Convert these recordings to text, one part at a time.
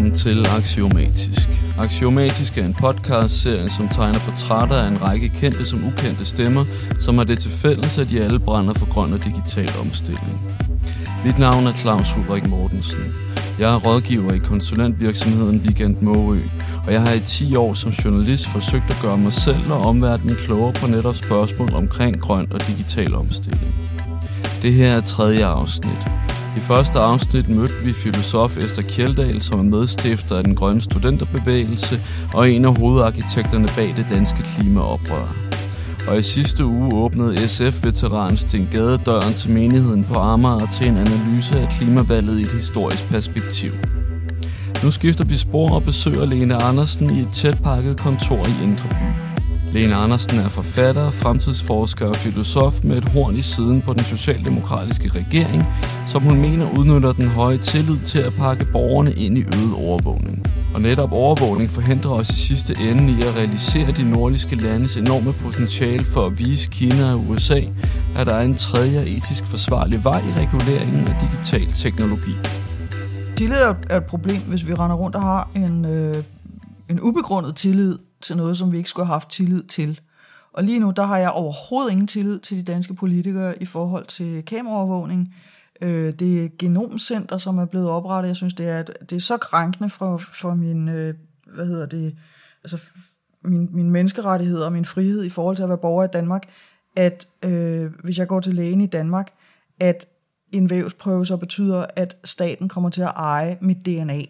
velkommen til Axiomatisk. Axiomatisk er en podcast-serie, som tegner portrætter af en række kendte som ukendte stemmer, som har det til fælles, at de alle brænder for grøn og digital omstilling. Mit navn er Claus Ulrik Mortensen. Jeg er rådgiver i konsulentvirksomheden Weekend Måø, og jeg har i 10 år som journalist forsøgt at gøre mig selv og omverdenen klogere på netop spørgsmål omkring grøn og digital omstilling. Det her er tredje afsnit. I første afsnit mødte vi filosof Esther Kjeldal, som er medstifter af den grønne studenterbevægelse og en af hovedarkitekterne bag det danske klimaoprør. Og i sidste uge åbnede SF-veteran Sten Gade døren til menigheden på Amager til en analyse af klimavalget i et historisk perspektiv. Nu skifter vi spor og besøger Lene Andersen i et tætpakket kontor i Indre By. Lene Andersen er forfatter, fremtidsforsker og filosof med et horn i siden på den socialdemokratiske regering, som hun mener udnytter den høje tillid til at pakke borgerne ind i øget overvågning. Og netop overvågning forhindrer os i sidste ende i at realisere de nordiske landes enorme potentiale for at vise Kina og USA, at der er en tredje etisk forsvarlig vej i reguleringen af digital teknologi. Tillid er et problem, hvis vi render rundt og har en, øh, en ubegrundet tillid til noget, som vi ikke skulle have haft tillid til. Og lige nu, der har jeg overhovedet ingen tillid til de danske politikere i forhold til kameraovervågning. Øh, det Genomcenter, som er blevet oprettet. Jeg synes, det er, det er så krænkende for, for min, øh, hvad hedder det, altså min, min menneskerettighed og min frihed i forhold til at være borger i Danmark, at øh, hvis jeg går til lægen i Danmark, at en vævsprøve så betyder, at staten kommer til at eje mit DNA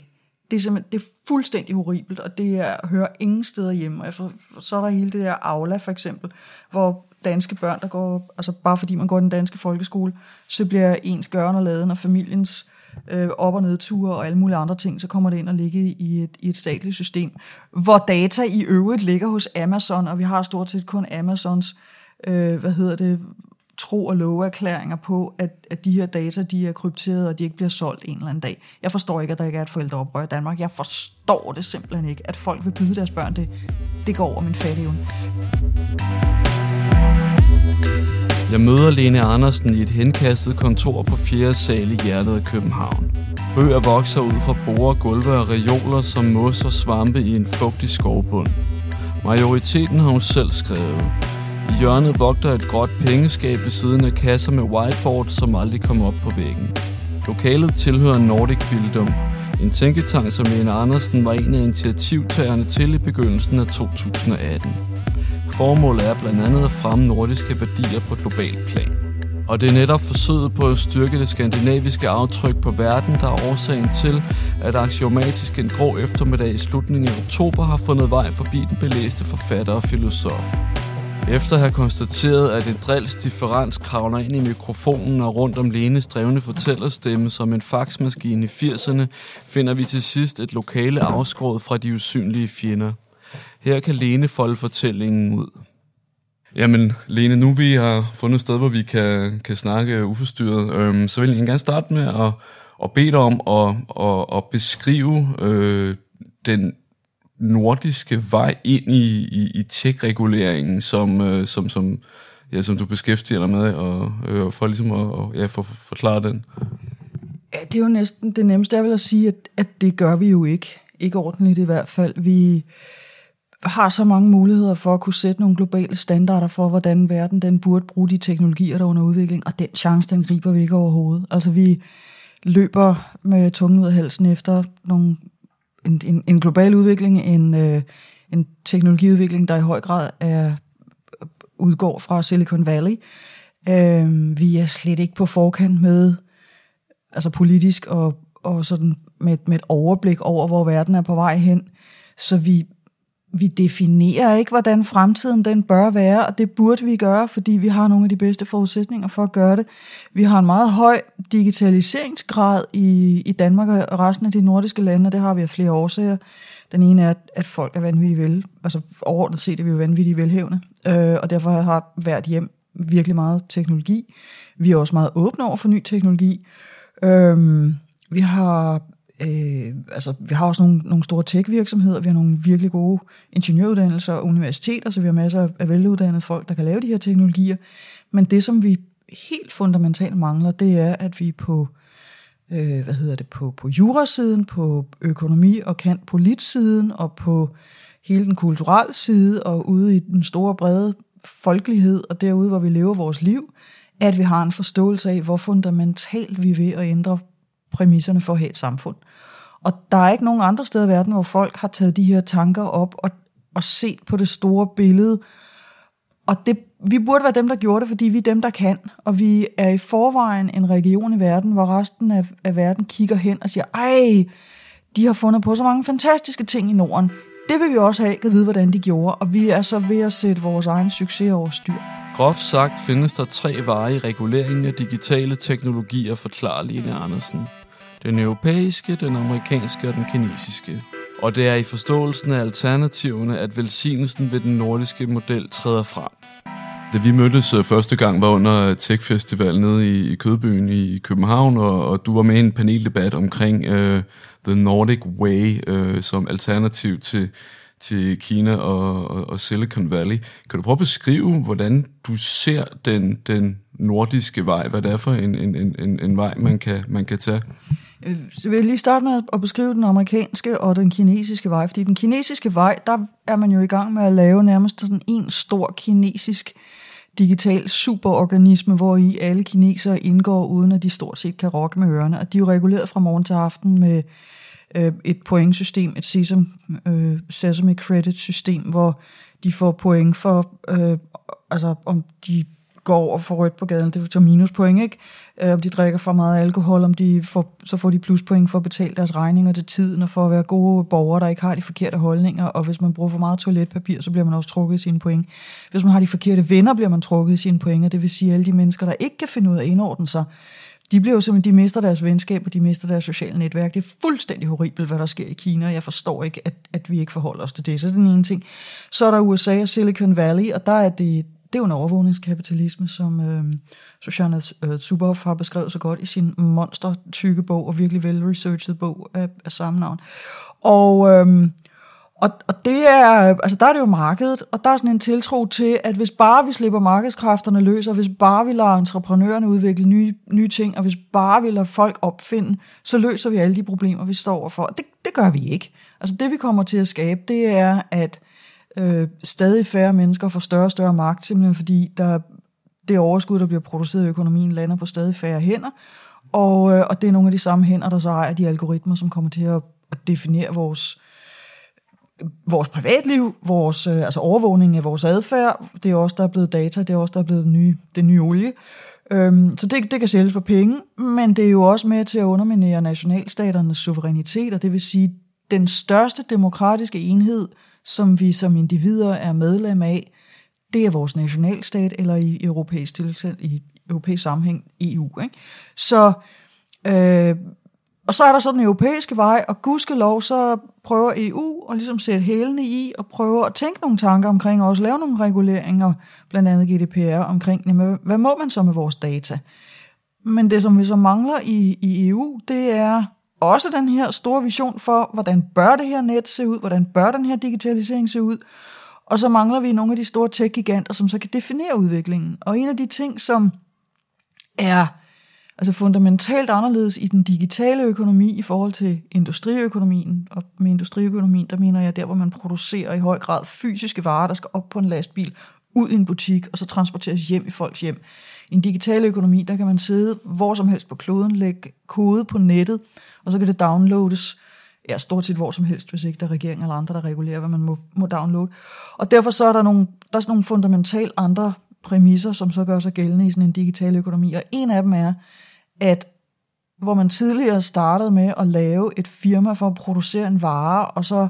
det er simpelthen det er fuldstændig horribelt, og det er, hører ingen steder hjemme. Og for, så er der hele det der Aula for eksempel, hvor danske børn, der går, altså bare fordi man går i den danske folkeskole, så bliver ens gøren og laden og familiens øh, op- og nedture og alle mulige andre ting, så kommer det ind og ligge i et, i et statligt system, hvor data i øvrigt ligger hos Amazon, og vi har stort set kun Amazons, øh, hvad hedder det, tro- og loveerklæringer på, at, at de her data de er krypteret, og de ikke bliver solgt en eller anden dag. Jeg forstår ikke, at der ikke er et forældreoprør i Danmark. Jeg forstår det simpelthen ikke, at folk vil byde deres børn det. Det går over min fattigevne. Jeg møder Lene Andersen i et henkastet kontor på 4. sal i hjertet af København. Bøger vokser ud fra borer, gulve og reoler som mos og svampe i en fugtig skovbund. Majoriteten har hun selv skrevet. I hjørnet vogter et gråt pengeskab ved siden af kasser med whiteboard, som aldrig kom op på væggen. Lokalet tilhører Nordic Bildum, en tænketank, som Lene Andersen var en af initiativtagerne til i begyndelsen af 2018. Formålet er blandt andet at fremme nordiske værdier på global plan. Og det er netop forsøget på at styrke det skandinaviske aftryk på verden, der er årsagen til, at Axiomatisk en grå eftermiddag i slutningen af oktober har fundet vej forbi den belæste forfatter og filosof. Efter at have konstateret, at en drills differens kravler ind i mikrofonen og rundt om Lenes drevne fortællerstemme som en faxmaskine i 80'erne, finder vi til sidst et lokale afskåret fra de usynlige fjender. Her kan Lene folde fortællingen ud. Jamen, Lene, nu vi har fundet et sted, hvor vi kan, kan snakke uforstyrret, øhm, så vil jeg gerne starte med at, at bede dig om at, at, at beskrive øh, den nordiske vej ind i, i, i tech-reguleringen, som, øh, som, som, ja, som du beskæftiger dig med, og, øh, for ligesom at og, ja, for, for, forklare den? Ja, det er jo næsten det nemmeste, jeg vil at sige, at, at det gør vi jo ikke. Ikke ordentligt i hvert fald. Vi har så mange muligheder for at kunne sætte nogle globale standarder for, hvordan verden den burde bruge de teknologier, der er under udvikling, og den chance, den griber vi ikke overhovedet. Altså vi løber med tungen ud af halsen efter nogle en, en, en global udvikling, en, øh, en teknologiudvikling, der i høj grad er, udgår fra Silicon Valley. Øh, vi er slet ikke på forkant med, altså politisk og, og sådan med, med et overblik over, hvor verden er på vej hen. Så vi, vi definerer ikke, hvordan fremtiden den bør være, og det burde vi gøre, fordi vi har nogle af de bedste forudsætninger for at gøre det. Vi har en meget høj digitaliseringsgrad i, i Danmark og resten af de nordiske lande, og det har vi af flere årsager. Den ene er, at folk er vanvittigt vel, altså overordnet set er vi vanvittigt velhævende, øh, og derfor har hvert hjem virkelig meget teknologi. Vi er også meget åbne over for ny teknologi. Øh, vi har Øh, altså, vi har også nogle, nogle store tech-virksomheder, vi har nogle virkelig gode ingeniøruddannelser og universiteter, så vi har masser af veluddannede folk, der kan lave de her teknologier. Men det, som vi helt fundamentalt mangler, det er, at vi på øh, hvad hedder det, på, på jurasiden, på økonomi- og kant politsiden og på hele den kulturelle side og ude i den store brede folkelighed og derude, hvor vi lever vores liv, at vi har en forståelse af, hvor fundamentalt vi er ved at ændre præmisserne for at have et samfund. Og der er ikke nogen andre steder i verden, hvor folk har taget de her tanker op og, og set på det store billede. Og det, vi burde være dem, der gjorde det, fordi vi er dem, der kan. Og vi er i forvejen en region i verden, hvor resten af, af verden kigger hen og siger, ej, de har fundet på så mange fantastiske ting i Norden. Det vil vi også have, at vide, hvordan de gjorde, og vi er så ved at sætte vores egen succes over styr. Groft sagt findes der tre veje i reguleringen af digitale teknologier, forklarer Line Andersen. Den europæiske, den amerikanske og den kinesiske. Og det er i forståelsen af alternativerne, at velsignelsen ved den nordiske model træder frem. Da vi mødtes øh, første gang var under øh, Tech Festival nede i, Kødbyen i København, og, og du var med i en paneldebat omkring uh, The Nordic Way uh, som alternativ til, til Kina og, og, og Silicon Valley. Kan du prøve at beskrive, hvordan du ser den, den nordiske vej, hvad det er for en, en, en, en vej, man kan, man kan tage? Øh, så vil jeg lige starte med at beskrive den amerikanske og den kinesiske vej, fordi den kinesiske vej, der er man jo i gang med at lave nærmest sådan en stor kinesisk digital superorganisme, hvor i alle kinesere indgår, uden at de stort set kan rokke med ørerne. Og de er jo reguleret fra morgen til aften med øh, et pointsystem, et sesam, øh, Sesame Credit system, hvor de får point for, øh, altså om de går over for rødt på gaden, det tager minuspoint, ikke? Øh, om de drikker for meget alkohol, om de får, så får de pluspoint for at betale deres regninger til tiden, og for at være gode borgere, der ikke har de forkerte holdninger, og hvis man bruger for meget toiletpapir, så bliver man også trukket i sine point. Hvis man har de forkerte venner, bliver man trukket i sine point, og det vil sige, at alle de mennesker, der ikke kan finde ud af at indordne sig, de bliver jo simpelthen, de mister deres venskab, og de mister deres sociale netværk. Det er fuldstændig horribelt, hvad der sker i Kina. Jeg forstår ikke, at, at vi ikke forholder os til det. Så det er den ene ting. Så er der USA og Silicon Valley, og der er det, det er jo en overvågningskapitalisme, som øh, Shoshana øh, Zuboff har beskrevet så godt i sin monster tykke bog, og virkelig velresearchet bog af, af samme navn. Og, øh, og, og det er, altså der er det jo markedet, og der er sådan en tiltro til, at hvis bare vi slipper markedskræfterne løs, og hvis bare vi lader entreprenørerne udvikle nye, nye ting, og hvis bare vi lader folk opfinde, så løser vi alle de problemer, vi står overfor. Det, det gør vi ikke. Altså det, vi kommer til at skabe, det er, at øh, stadig færre mennesker får større og større magt, simpelthen fordi der, det overskud, der bliver produceret i økonomien, lander på stadig færre hænder, og, øh, og det er nogle af de samme hænder, der så ejer de algoritmer, som kommer til at, at definere vores, vores privatliv, vores øh, altså overvågning af vores adfærd, det er også der er blevet data, det er også der er blevet den nye, den nye olie. Øhm, så det, det kan sælges for penge, men det er jo også med til at underminere nationalstaternes suverænitet, og det vil sige, den største demokratiske enhed, som vi som individer er medlem af, det er vores nationalstat, eller i europæisk, tilstand, i europæisk sammenhæng EU. Ikke? Så, øh, og så er der så den europæiske vej, og gudskelov, så prøver EU at ligesom sætte hælene i, og prøve at tænke nogle tanker omkring, og også lave nogle reguleringer, blandt andet GDPR, omkring, jamen, hvad må man så med vores data? Men det, som vi så mangler i, i EU, det er også den her store vision for, hvordan bør det her net se ud, hvordan bør den her digitalisering se ud, og så mangler vi nogle af de store tech-giganter, som så kan definere udviklingen. Og en af de ting, som er altså fundamentalt anderledes i den digitale økonomi i forhold til industriøkonomien, og med industriøkonomien, der mener jeg der, hvor man producerer i høj grad fysiske varer, der skal op på en lastbil, ud i en butik, og så transporteres hjem i folks hjem. I en digital økonomi, der kan man sidde hvor som helst på kloden, lægge kode på nettet, og så kan det downloades ja, stort set hvor som helst, hvis ikke der er regering eller andre, der regulerer, hvad man må, må downloade. Og derfor så er der nogle, der er sådan nogle fundamentalt andre præmisser, som så gør sig gældende i sådan en digital økonomi. Og en af dem er, at hvor man tidligere startede med at lave et firma for at producere en vare, og så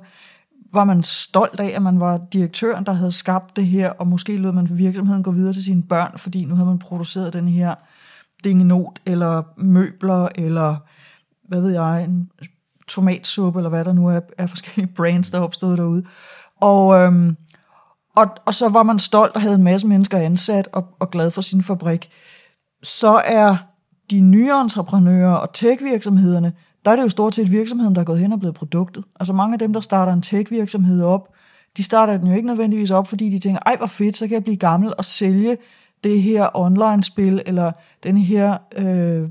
var man stolt af, at man var direktøren, der havde skabt det her, og måske lød man virksomheden gå videre til sine børn, fordi nu havde man produceret den her dingenot, eller møbler, eller hvad ved jeg, en tomatsuppe, eller hvad der nu er, er forskellige brands, der er opstået derude. Og, øhm, og, og så var man stolt og havde en masse mennesker ansat og, og glad for sin fabrik. Så er de nye entreprenører og tech-virksomhederne, der er det jo stort set virksomheden, der er gået hen og blevet produktet. Altså mange af dem, der starter en tech-virksomhed op, de starter den jo ikke nødvendigvis op, fordi de tænker, ej hvor fedt, så kan jeg blive gammel og sælge det her online-spil, eller den her øh,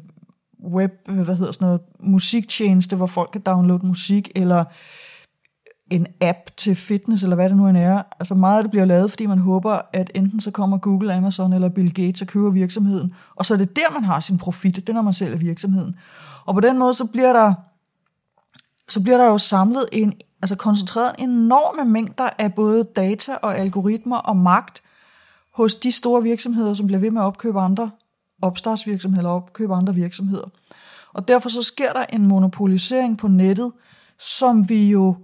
web, øh, hvad hedder sådan noget, musiktjeneste, hvor folk kan downloade musik, eller en app til fitness, eller hvad det nu end er. Altså meget af det bliver lavet, fordi man håber, at enten så kommer Google, Amazon eller Bill Gates og køber virksomheden, og så er det der, man har sin profit, det er, når man sælger virksomheden. Og på den måde, så bliver der, så bliver der jo samlet en, altså koncentreret enorme mængder af både data og algoritmer og magt hos de store virksomheder, som bliver ved med at opkøbe andre opstartsvirksomheder eller opkøbe andre virksomheder. Og derfor så sker der en monopolisering på nettet, som vi jo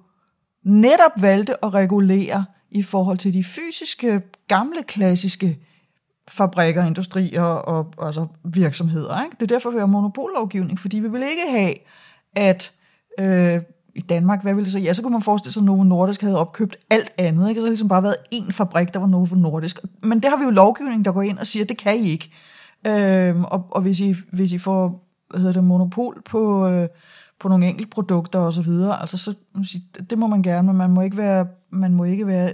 netop valgte at regulere i forhold til de fysiske, gamle, klassiske fabrikker, industrier og, og altså virksomheder. Ikke? Det er derfor, vi har monopollovgivning, fordi vi vil ikke have, at øh, i Danmark, hvad ville det så? Ja, så kunne man forestille sig, at Novo Nordisk havde opkøbt alt andet. Ikke? Så har ligesom bare været én fabrik, der var Novo Nordisk. Men det har vi jo lovgivning, der går ind og siger, at det kan I ikke. Øh, og og hvis, I, hvis I får hvad hedder det, monopol på, øh, på nogle enkelte produkter og så videre, altså så, det må man gerne, men man må ikke være, man må ikke være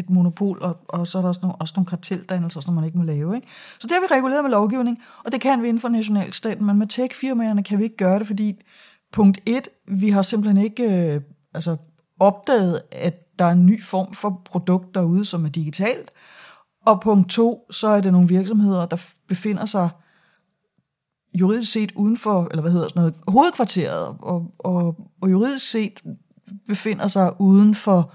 et, monopol, og, og så er der også nogle, også nogle karteldannelser, som man ikke må lave. Ikke? Så det har vi reguleret med lovgivning, og det kan vi inden for nationalstaten, men med tech-firmaerne kan vi ikke gøre det, fordi punkt et, vi har simpelthen ikke øh, altså, opdaget, at der er en ny form for produkt derude, som er digitalt, og punkt to, så er det nogle virksomheder, der befinder sig juridisk set uden for, eller hvad hedder sådan noget, hovedkvarteret, og, og, og juridisk set befinder sig uden for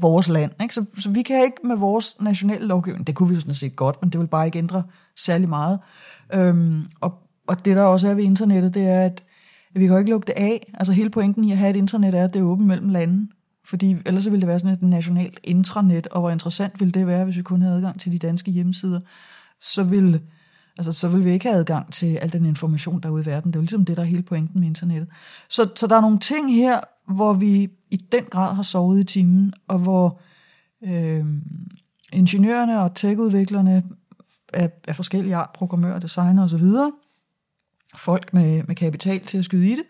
vores land. Ikke? Så, så vi kan ikke med vores nationale lovgivning, det kunne vi jo sådan set godt, men det vil bare ikke ændre særlig meget. Øhm, og, og det der også er ved internettet, det er, at vi kan jo ikke lukke det af. Altså hele pointen i at have et internet er, at det er åbent mellem lande. Fordi ellers ville det være sådan et nationalt intranet, og hvor interessant ville det være, hvis vi kun havde adgang til de danske hjemmesider. Så ville Altså, så vil vi ikke have adgang til al den information, der er ude i verden. Det er jo ligesom det, der er hele pointen med internettet. Så, så der er nogle ting her, hvor vi i den grad har sovet i timen, og hvor øh, ingeniørerne og techudviklerne af, af forskellige art, programmører, designer osv., folk med, med kapital til at skyde i det,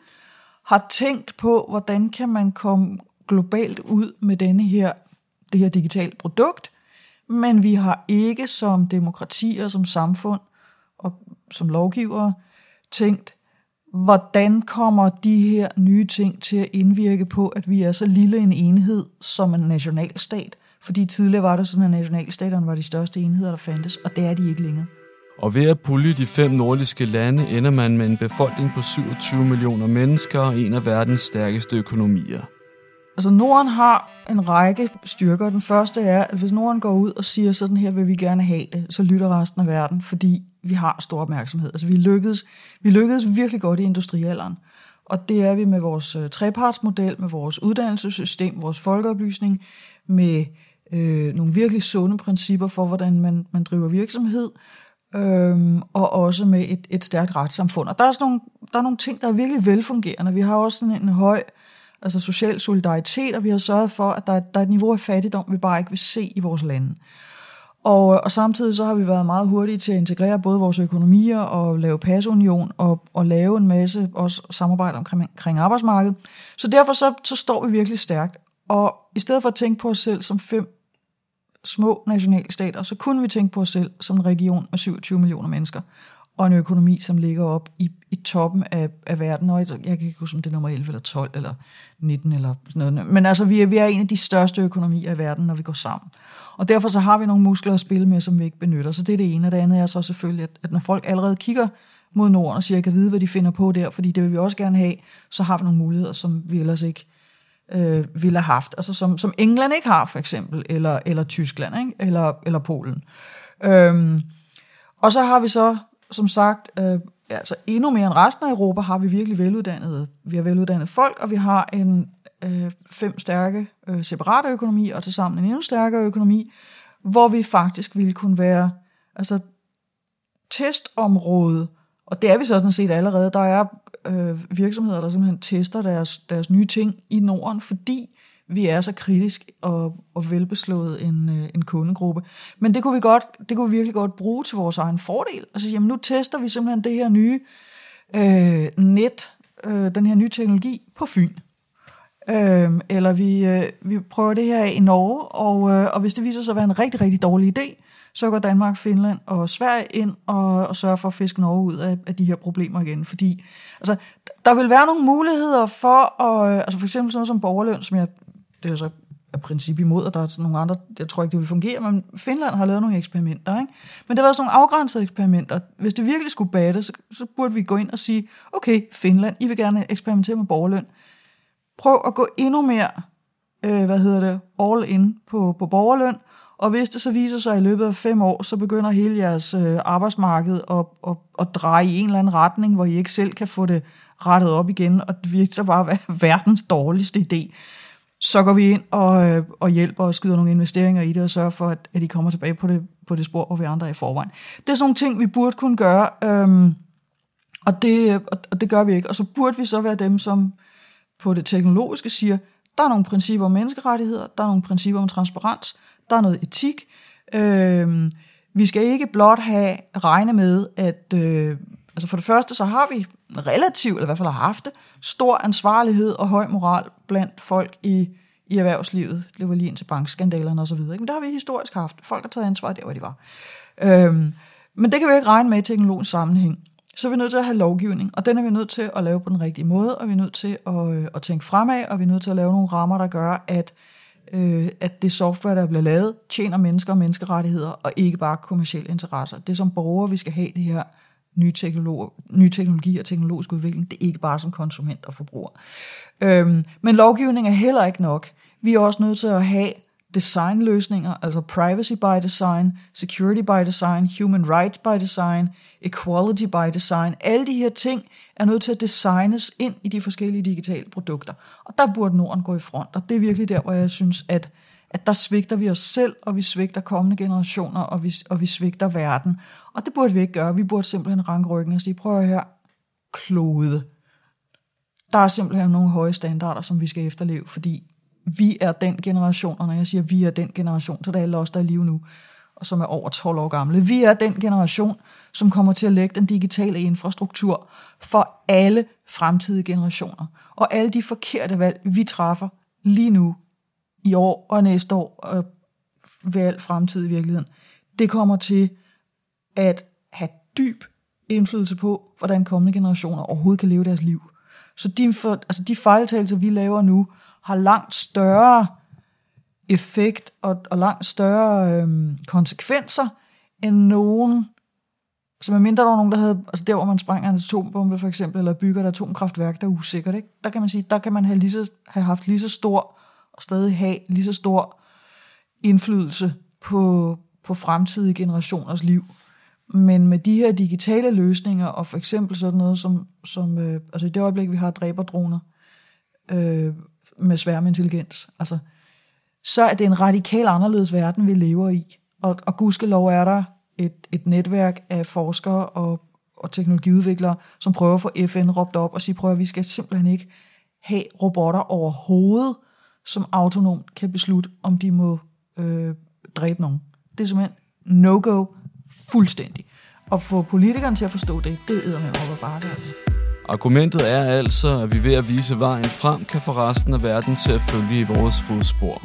har tænkt på, hvordan kan man komme globalt ud med denne her, det her digitale produkt, men vi har ikke som demokratier, som samfund, og som lovgivere tænkt, hvordan kommer de her nye ting til at indvirke på, at vi er så lille en enhed som en nationalstat? Fordi tidligere var det sådan, at nationalstaterne var de største enheder, der fandtes, og det er de ikke længere. Og ved at pulje de fem nordiske lande, ender man med en befolkning på 27 millioner mennesker og en af verdens stærkeste økonomier. Altså Norden har en række styrker. Den første er, at hvis Norden går ud og siger, sådan her vil vi gerne have det, så lytter resten af verden, fordi vi har stor opmærksomhed. Altså vi lykkedes, vi lykkedes virkelig godt i industrialderen. Og det er vi med vores øh, trepartsmodel, med vores uddannelsessystem, vores folkeoplysning, med øh, nogle virkelig sunde principper for, hvordan man, man driver virksomhed, øhm, og også med et, et stærkt retssamfund. Og der er, sådan nogle, der er nogle ting, der er virkelig velfungerende. Vi har også sådan en høj altså social solidaritet, og vi har sørget for, at der, der er et niveau af fattigdom, vi bare ikke vil se i vores lande. Og, øh, og samtidig så har vi været meget hurtige til at integrere både vores økonomier og lave pasunion og, og lave en masse også samarbejde omkring, omkring arbejdsmarkedet. Så derfor så, så står vi virkelig stærkt. Og i stedet for at tænke på os selv som fem små nationalstater, så kunne vi tænke på os selv som en region med 27 millioner mennesker og en økonomi, som ligger op i, i toppen af, af verden. Og jeg kan ikke huske, om det er nummer 11 eller 12 eller 19 eller sådan noget. Men altså, vi er, vi er en af de største økonomier i verden, når vi går sammen. Og derfor så har vi nogle muskler at spille med, som vi ikke benytter. Så det er det ene. Og det andet er så selvfølgelig, at, at når folk allerede kigger mod Norden og siger, jeg kan vide, hvad de finder på der, fordi det vil vi også gerne have, så har vi nogle muligheder, som vi ellers ikke øh, ville have haft. Altså som, som England ikke har, for eksempel, eller, eller Tyskland, ikke? Eller, eller Polen. Øhm, og så har vi så som sagt, øh, altså endnu mere end resten af Europa, har vi virkelig veluddannede, vi har veluddannede folk, og vi har en øh, fem stærke øh, separate økonomi, og tilsammen en endnu stærkere økonomi, hvor vi faktisk ville kunne være altså, testområde, og det er vi sådan set allerede. Der er øh, virksomheder, der simpelthen tester deres, deres nye ting i Norden, fordi vi er så kritisk og, og velbeslået en, øh, en kundegruppe. Men det kunne, vi godt, det kunne vi virkelig godt bruge til vores egen fordel. Altså, jamen, nu tester vi simpelthen det her nye øh, net, øh, den her nye teknologi på Fyn. øh, eller vi, øh, vi prøver det her i Norge, og, øh, og hvis det viser sig at være en rigtig, rigtig dårlig idé, så går Danmark, Finland og Sverige ind og, og sørger for at fiske Norge ud af, af de her problemer igen. Fordi altså, der vil være nogle muligheder for, at, øh, altså for eksempel sådan noget som borgerløn, som jeg, det er så af princip imod, og der er nogle andre, jeg tror ikke, det vil fungere, men Finland har lavet nogle eksperimenter, ikke? Men det var sådan nogle afgrænsede eksperimenter. Hvis det virkelig skulle batte, så, så burde vi gå ind og sige, okay, Finland, I vil gerne eksperimentere med borgerløn. Prøv at gå endnu mere, øh, hvad hedder det, all in på, på borgerløn, og hvis det så viser sig i løbet af fem år, så begynder hele jeres øh, arbejdsmarked at, at, at dreje i en eller anden retning, hvor I ikke selv kan få det rettet op igen, og det virker så bare være verdens dårligste idé. Så går vi ind og, øh, og hjælper og skyder nogle investeringer i det, og sørger for, at, at de kommer tilbage på det, på det spor, hvor vi andre er i forvejen. Det er sådan nogle ting, vi burde kunne gøre, øhm, og, det, og det gør vi ikke. Og så burde vi så være dem, som på det teknologiske siger, der er nogle principper om menneskerettigheder, der er nogle principper om transparens, der er noget etik. Øhm, vi skal ikke blot have regne med, at øh, altså for det første, så har vi relativt, eller i hvert fald har haft det, stor ansvarlighed og høj moral blandt folk i, i erhvervslivet. Det var lige ind til bankskandalerne osv. Men der har vi historisk haft. Folk har taget ansvar der, hvor de var. Øhm, men det kan vi ikke regne med i teknologisk sammenhæng. Så er vi nødt til at have lovgivning, og den er vi nødt til at lave på den rigtige måde, og vi er nødt til at, øh, at tænke fremad, og vi er nødt til at lave nogle rammer, der gør, at øh, at det software, der bliver lavet, tjener mennesker og menneskerettigheder, og ikke bare kommersielle interesser. Det er som borgere, vi skal have det her nye, teknologi, nye teknologi og teknologisk udvikling. Det er ikke bare som konsument og forbruger. Øhm, men lovgivning er heller ikke nok. Vi er også nødt til at have designløsninger, altså privacy by design, security by design, human rights by design, equality by design. Alle de her ting er nødt til at designes ind i de forskellige digitale produkter. Og der burde Norden gå i front, og det er virkelig der, hvor jeg synes, at, at der svigter vi os selv, og vi svigter kommende generationer, og vi, og vi svigter verden. Og det burde vi ikke gøre. Vi burde simpelthen ranke ryggen og sige, prøv at høre, klode. Der er simpelthen nogle høje standarder, som vi skal efterleve, fordi vi er den generation, og når jeg siger, vi er den generation, så er alle os, der er i live nu, og som er over 12 år gamle. Vi er den generation, som kommer til at lægge den digitale infrastruktur for alle fremtidige generationer. Og alle de forkerte valg, vi træffer lige nu, i år og næste år, og ved al fremtid i virkeligheden, det kommer til at have dyb indflydelse på, hvordan kommende generationer overhovedet kan leve deres liv. Så de, for, altså de fejltagelser, vi laver nu, har langt større effekt og, og langt større øhm, konsekvenser end nogen, som er mindre der var nogen, der havde, altså der hvor man sprænger en atombombe for eksempel, eller bygger et atomkraftværk, der er usikkert, ikke? der kan man sige, der kan man have, lige så, have haft lige så stor, stadig have lige så stor indflydelse på, på fremtidige generationers liv. Men med de her digitale løsninger, og for eksempel sådan noget som, som øh, altså i det øjeblik, vi har dræberdroner, øh, med sværmeintelligens, altså, så er det en radikal anderledes verden, vi lever i. Og, og gudskelov er der et, et netværk af forskere og, og teknologiudviklere, som prøver at få FN råbt op og sige, prøv at vi skal simpelthen ikke have robotter overhovedet, som autonomt kan beslutte, om de må øh, dræbe nogen. Det er simpelthen no-go fuldstændig. Og få politikerne til at forstå det, det er med op bare det altså. Argumentet er altså, at vi ved at vise vejen frem, kan få resten af verden til at følge i vores fodspor.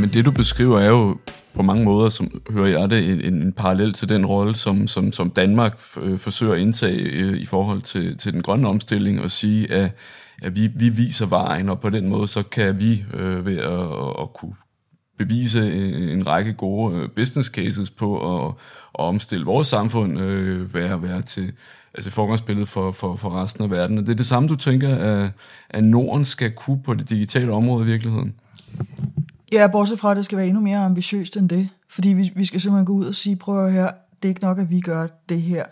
Men det du beskriver er jo på mange måder, som hører jeg det, en, en parallel til den rolle, som, som, som Danmark øh, forsøger at indtage øh, i forhold til, til den grønne omstilling, og sige, at, at vi, vi viser vejen, og på den måde, så kan vi øh, ved at, at kunne bevise en, en række gode øh, business cases på at, at omstille vores samfund, øh, være, være til, altså forgangsbillede for, for, for resten af verden. Og det er det samme, du tænker, at, at Norden skal kunne på det digitale område i virkeligheden? Ja, bortset fra, at det skal være endnu mere ambitiøst end det. Fordi vi, vi skal simpelthen gå ud og sige, prøv her, det er ikke nok, at vi gør det her.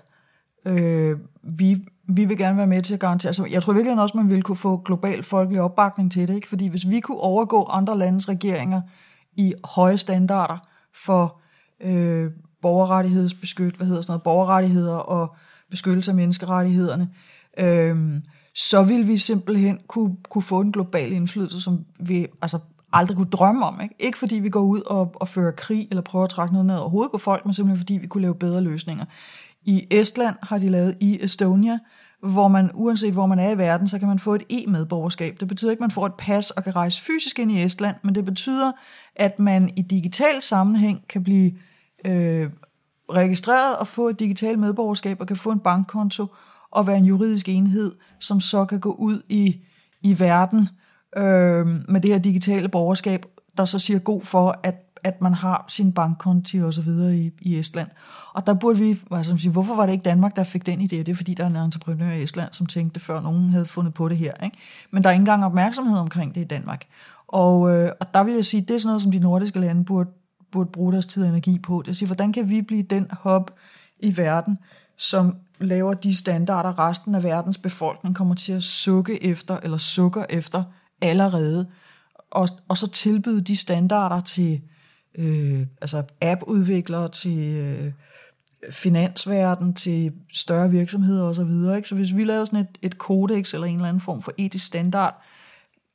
Øh, vi, vi vil gerne være med til at garantere. Altså, jeg tror virkelig også, man ville kunne få global folkelig opbakning til det. Ikke? Fordi hvis vi kunne overgå andre landes regeringer i høje standarder for øh, borgerrettighedsbeskyt, hvad hedder sådan noget, borgerrettigheder og beskyttelse af menneskerettighederne, øh, så vil vi simpelthen kunne, kunne få en global indflydelse, som vi altså, aldrig kunne drømme om. Ikke, ikke fordi vi går ud og, og fører krig, eller prøver at trække noget ned over hovedet på folk, men simpelthen fordi vi kunne lave bedre løsninger. I Estland har de lavet i Estonia, hvor man, uanset hvor man er i verden, så kan man få et e-medborgerskab. Det betyder ikke, at man får et pas og kan rejse fysisk ind i Estland, men det betyder, at man i digital sammenhæng kan blive øh, registreret og få et digitalt medborgerskab og kan få en bankkonto og være en juridisk enhed, som så kan gå ud i, i verden øh, med det her digitale borgerskab, der så siger god for, at at man har sin bankkonti og så videre i, i Estland. Og der burde vi, altså, sige, hvorfor var det ikke Danmark, der fik den idé? Det er fordi, der er en entreprenør i Estland, som tænkte, før nogen havde fundet på det her. Ikke? Men der er ikke engang opmærksomhed omkring det i Danmark. Og, øh, og der vil jeg sige, det er sådan noget, som de nordiske lande burde, burde bruge deres tid og energi på. Det er at sige, hvordan kan vi blive den hub i verden, som laver de standarder, resten af verdens befolkning kommer til at sukke efter, eller sukker efter allerede, og, og så tilbyde de standarder til øh, altså app-udviklere til øh, finansverden, til større virksomheder osv. Så, ikke? så hvis vi laver sådan et, et kodex eller en eller anden form for etisk standard,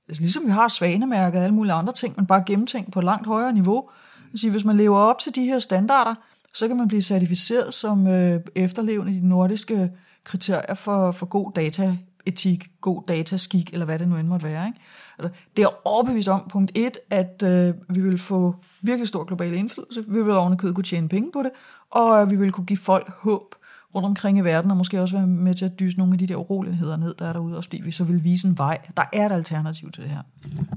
altså ligesom vi har svanemærket og alle mulige andre ting, men bare gennemtænkt på et langt højere niveau, så hvis man lever op til de her standarder, så kan man blive certificeret som øh, efterlevende i de nordiske kriterier for, for god data etik, god dataskik, eller hvad det nu end måtte være. Ikke? Altså, det er overbevist om, punkt et, at øh, vi vil få virkelig stor global indflydelse, vi vil ovenikøbet kunne tjene penge på det, og øh, vi vil kunne give folk håb rundt omkring i verden, og måske også være med til at dyse nogle af de der uroligheder ned, der er derude, også fordi vi så vil vise en vej. Der er et alternativ til det her.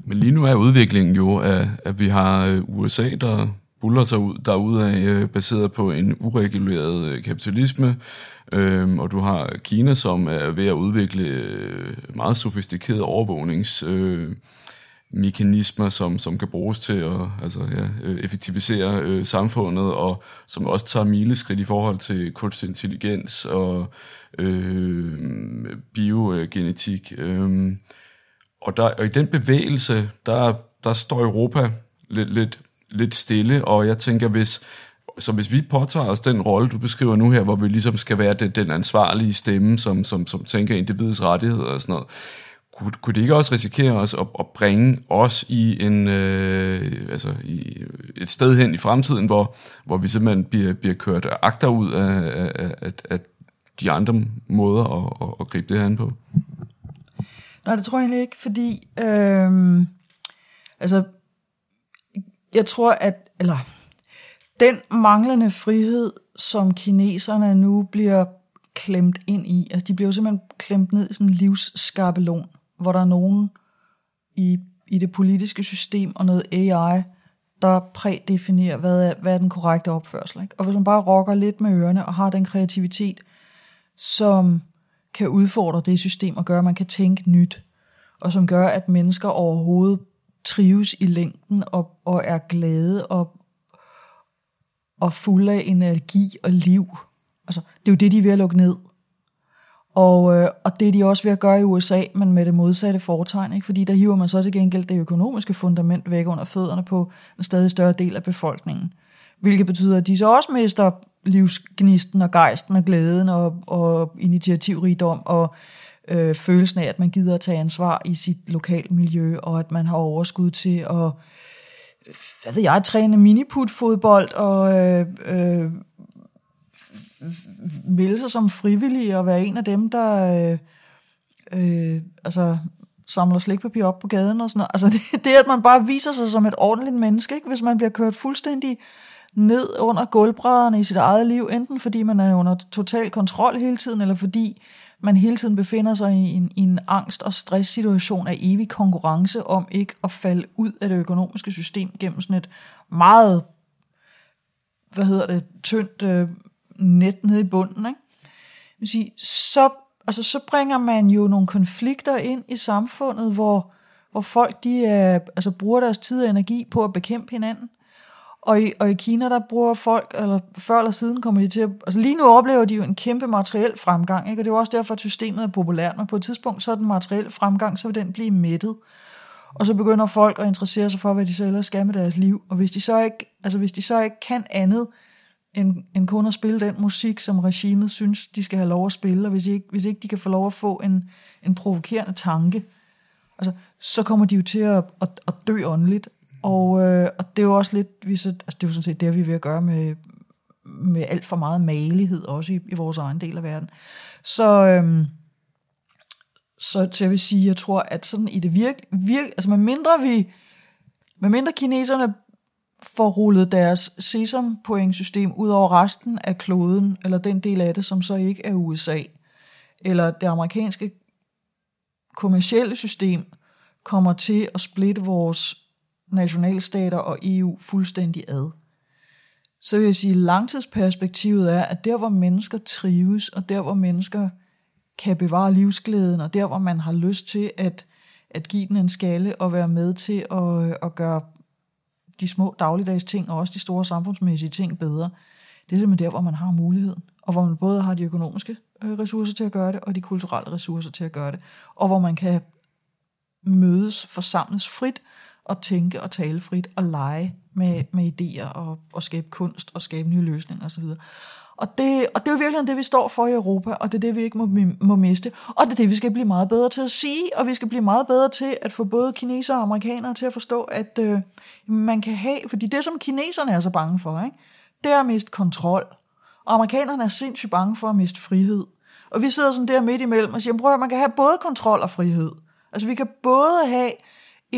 Men lige nu er udviklingen jo, at, at vi har øh, USA, der buller sig ud derude af, øh, baseret på en ureguleret øh, kapitalisme, øh, og du har Kina, som er ved at udvikle øh, meget sofistikerede overvågnings øh, mekanismer, som, som kan bruges til at altså, ja, øh, effektivisere øh, samfundet, og som også tager mileskridt i forhold til kunstig intelligens og øh, biogenetik. Øh, og, der, og i den bevægelse, der, der står Europa lidt, lidt lidt stille, og jeg tænker, hvis, så hvis vi påtager os den rolle, du beskriver nu her, hvor vi ligesom skal være den, den ansvarlige stemme, som, som, som tænker individets rettigheder og sådan noget, kunne, kunne det ikke også risikere os at, at bringe os i en øh, altså i et sted hen i fremtiden, hvor, hvor vi simpelthen bliver, bliver kørt agter ud af, af, af, af de andre måder at, at, at gribe det her an på? Nej, det tror jeg egentlig ikke, fordi øh, altså jeg tror, at eller, den manglende frihed, som kineserne nu bliver klemt ind i, altså de bliver jo simpelthen klemt ned i sådan en livsskabelon, hvor der er nogen i, i det politiske system og noget AI, der prædefinerer, hvad er, hvad er den korrekte opførsel. Ikke? Og hvis man bare rokker lidt med ørerne og har den kreativitet, som kan udfordre det system og gøre, at man kan tænke nyt, og som gør, at mennesker overhovedet trives i længden og, og er glade og, og fulde af energi og liv. Altså, det er jo det, de er ved at lukke ned. Og, øh, og det er de også ved at gøre i USA, men med det modsatte foretegn, ikke? fordi der hiver man så til gengæld det økonomiske fundament væk under fødderne på en stadig større del af befolkningen. Hvilket betyder, at de så også mister livsgnisten og gejsten og glæden og, og initiativrigdom og øh, følelsen af, at man gider at tage ansvar i sit lokale miljø, og at man har overskud til at hvad ved jeg, træne miniput-fodbold og øh, øh, melde sig som frivillig og være en af dem, der øh, øh, altså, samler slikpapir op på gaden og sådan noget. Altså det, det, at man bare viser sig som et ordentligt menneske, ikke? hvis man bliver kørt fuldstændig ned under gulvbrædderne i sit eget liv, enten fordi man er under total kontrol hele tiden, eller fordi man hele tiden befinder sig i en, i en angst- og stresssituation af evig konkurrence om ikke at falde ud af det økonomiske system gennem sådan et meget, hvad hedder det, tyndt øh, net nede i bunden. Ikke? vil sige, så, altså, så bringer man jo nogle konflikter ind i samfundet, hvor, hvor folk de, øh, altså, bruger deres tid og energi på at bekæmpe hinanden. Og i, og i Kina, der bruger folk, eller før eller siden kommer de til at, altså lige nu oplever de jo en kæmpe materiel fremgang, ikke? og det er jo også derfor, at systemet er populært, men på et tidspunkt, så er den materielle fremgang, så vil den blive mættet. Og så begynder folk at interessere sig for, hvad de så ellers skal med deres liv. Og hvis de så ikke, altså hvis de så ikke kan andet, end, end kun at spille den musik, som regimet synes, de skal have lov at spille, og hvis, de ikke, hvis ikke de kan få lov at få en, en provokerende tanke, altså, så kommer de jo til at, at, at dø åndeligt. Og, øh, og det er jo også lidt, vi så, altså det er jo sådan set det, vi er ved at gøre med, med alt for meget malighed, også i, i vores egen del af verden. Så, øh, Så, så jeg vil sige, jeg tror, at sådan i det virke, virke altså med mindre vi, med mindre kineserne får rullet deres sesam system ud over resten af kloden, eller den del af det, som så ikke er USA, eller det amerikanske kommercielle system kommer til at splitte vores nationalstater og EU fuldstændig ad. Så vil jeg sige, at langtidsperspektivet er, at der hvor mennesker trives, og der hvor mennesker kan bevare livsglæden, og der hvor man har lyst til at, at give den en skalle og være med til at, at gøre de små dagligdags ting og også de store samfundsmæssige ting bedre, det er simpelthen der, hvor man har muligheden, og hvor man både har de økonomiske øh, ressourcer til at gøre det, og de kulturelle ressourcer til at gøre det, og hvor man kan mødes, forsamles frit, at tænke og tale frit, og lege med, med idéer, og, og skabe kunst, og skabe nye løsninger osv. Og det, og det er jo virkelig det, vi står for i Europa, og det er det, vi ikke må, må miste. Og det er det, vi skal blive meget bedre til at sige, og vi skal blive meget bedre til at få både kinesere og amerikanere til at forstå, at øh, man kan have, fordi det, som kineserne er så bange for, ikke, det er at miste kontrol. Og amerikanerne er sindssygt bange for at miste frihed. Og vi sidder sådan der midt imellem og siger, prøv at man kan have både kontrol og frihed. Altså vi kan både have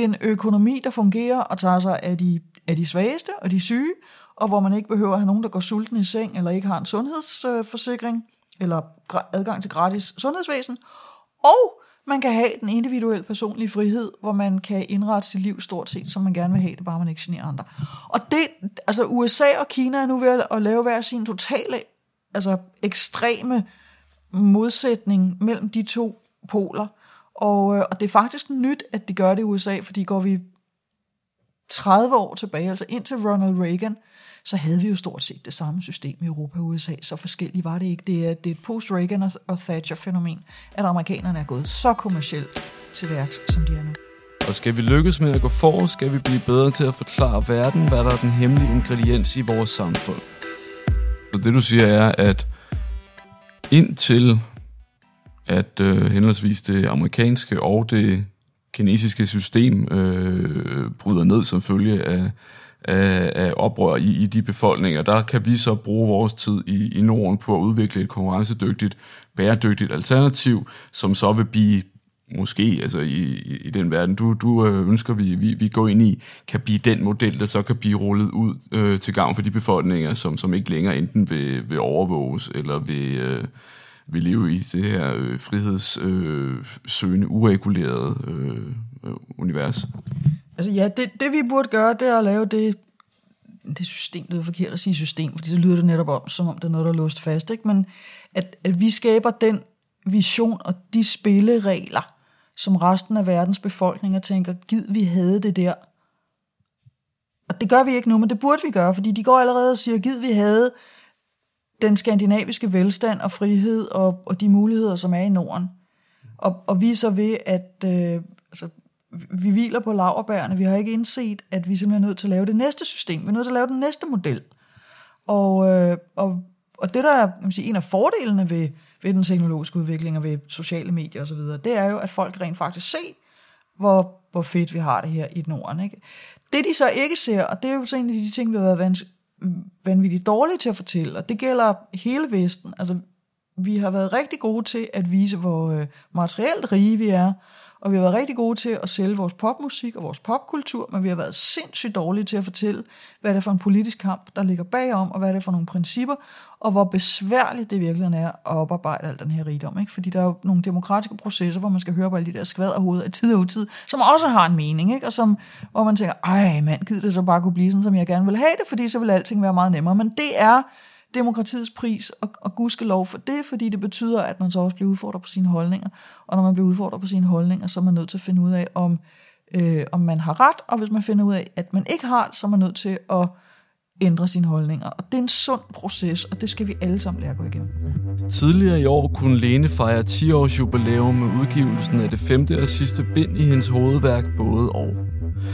en økonomi, der fungerer og tager sig af de, af de svageste og de syge, og hvor man ikke behøver at have nogen, der går sulten i seng, eller ikke har en sundhedsforsikring, eller adgang til gratis sundhedsvæsen. Og man kan have den individuelle personlige frihed, hvor man kan indrette sit liv stort set, som man gerne vil have det, bare man ikke generer andre. Og det, altså USA og Kina er nu ved at lave hver sin totale, altså ekstreme modsætning mellem de to poler. Og, øh, og det er faktisk nyt, at de gør det i USA, fordi går vi 30 år tilbage, altså indtil Ronald Reagan, så havde vi jo stort set det samme system i Europa og USA. Så forskelligt var det ikke. Det er, det er et post-Reagan og Thatcher-fænomen, at amerikanerne er gået så kommercielt til værks, som de er nu. Og skal vi lykkes med at gå for, skal vi blive bedre til at forklare verden, hvad der er den hemmelige ingrediens i vores samfund. Så det du siger er, at indtil at øh, henholdsvis det amerikanske og det kinesiske system øh, bryder ned som følge af, af, af oprør i, i de befolkninger, der kan vi så bruge vores tid i, i Norden på at udvikle et konkurrencedygtigt, bæredygtigt alternativ, som så vil blive måske altså i, i, i den verden, du, du øh, ønsker, vi, vi, vi går ind i, kan blive den model, der så kan blive rullet ud øh, til gavn for de befolkninger, som, som ikke længere enten vil, vil overvåges, eller vil, øh, vil lever i det her øh, frihedssøgende, øh, uregulerede øh, øh, univers. Altså ja, det, det vi burde gøre, det er at lave det, det system, det er forkert at sige system, fordi så lyder det netop om, som om det er noget, der er låst fast, ikke? men at, at vi skaber den vision og de spilleregler, som resten af verdens befolkninger tænker, gid vi havde det der. Og det gør vi ikke nu, men det burde vi gøre, fordi de går allerede og siger, gid vi havde den skandinaviske velstand og frihed og, og de muligheder, som er i Norden. Og, og vi så ved, at øh, altså, vi hviler på laverbærene. Vi har ikke indset, at vi simpelthen er nødt til at lave det næste system. Vi er nødt til at lave den næste model. Og, øh, og, og det, der er jeg sige, en af fordelene ved, ved den teknologiske udvikling og ved sociale medier osv., det er jo, at folk rent faktisk ser, hvor, hvor fedt vi har det her i Norden. Ikke? Det de så ikke ser, og det er jo så en af de ting, vi har været vanvittigt dårlige til at fortælle, og det gælder hele Vesten. Altså, vi har været rigtig gode til at vise, hvor øh, materielt rige vi er, og vi har været rigtig gode til at sælge vores popmusik og vores popkultur, men vi har været sindssygt dårlige til at fortælle, hvad det er for en politisk kamp, der ligger bagom, og hvad det er for nogle principper, og hvor besværligt det virkelig er at oparbejde al den her rigdom. Ikke? Fordi der er jo nogle demokratiske processer, hvor man skal høre på alle de der skvaderhoveder af tid og utid, som også har en mening, ikke? og som, hvor man tænker, ej mand, gider det så bare kunne blive sådan, som jeg gerne vil have det, fordi så vil alting være meget nemmere. Men det er demokratiets pris, og, og lov for det, fordi det betyder, at man så også bliver udfordret på sine holdninger. Og når man bliver udfordret på sine holdninger, så er man nødt til at finde ud af, om, øh, om man har ret, og hvis man finder ud af, at man ikke har, det, så er man nødt til at ændre sine holdninger. Og det er en sund proces, og det skal vi alle sammen lære at gå igennem. Tidligere i år kunne Lene fejre 10 års jubilæum med udgivelsen af det femte og sidste bind i hendes hovedværk Både og.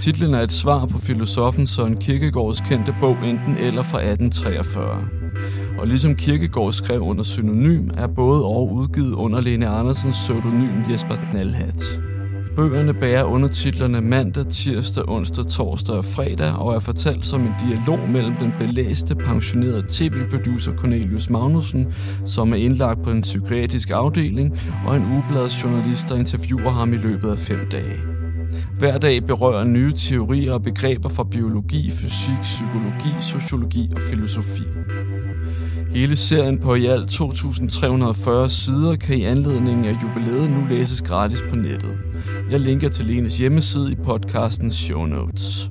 Titlen er et svar på filosofen Søren Kierkegaards kendte bog Enten eller fra 1843. Og ligesom Kirkegaard skrev under synonym, er både og udgivet under Lene Andersens pseudonym Jesper Knallhat. Bøgerne bærer undertitlerne mandag, tirsdag, onsdag, torsdag og fredag og er fortalt som en dialog mellem den belæste, pensionerede tv-producer Cornelius Magnussen, som er indlagt på en psykiatrisk afdeling, og en ugebladsjournalist, der interviewer ham i løbet af fem dage. Hver dag berører nye teorier og begreber fra biologi, fysik, psykologi, sociologi og filosofi. Hele serien på i alt 2.340 sider kan i anledning af jubilæet nu læses gratis på nettet. Jeg linker til Lenes hjemmeside i podcastens show notes.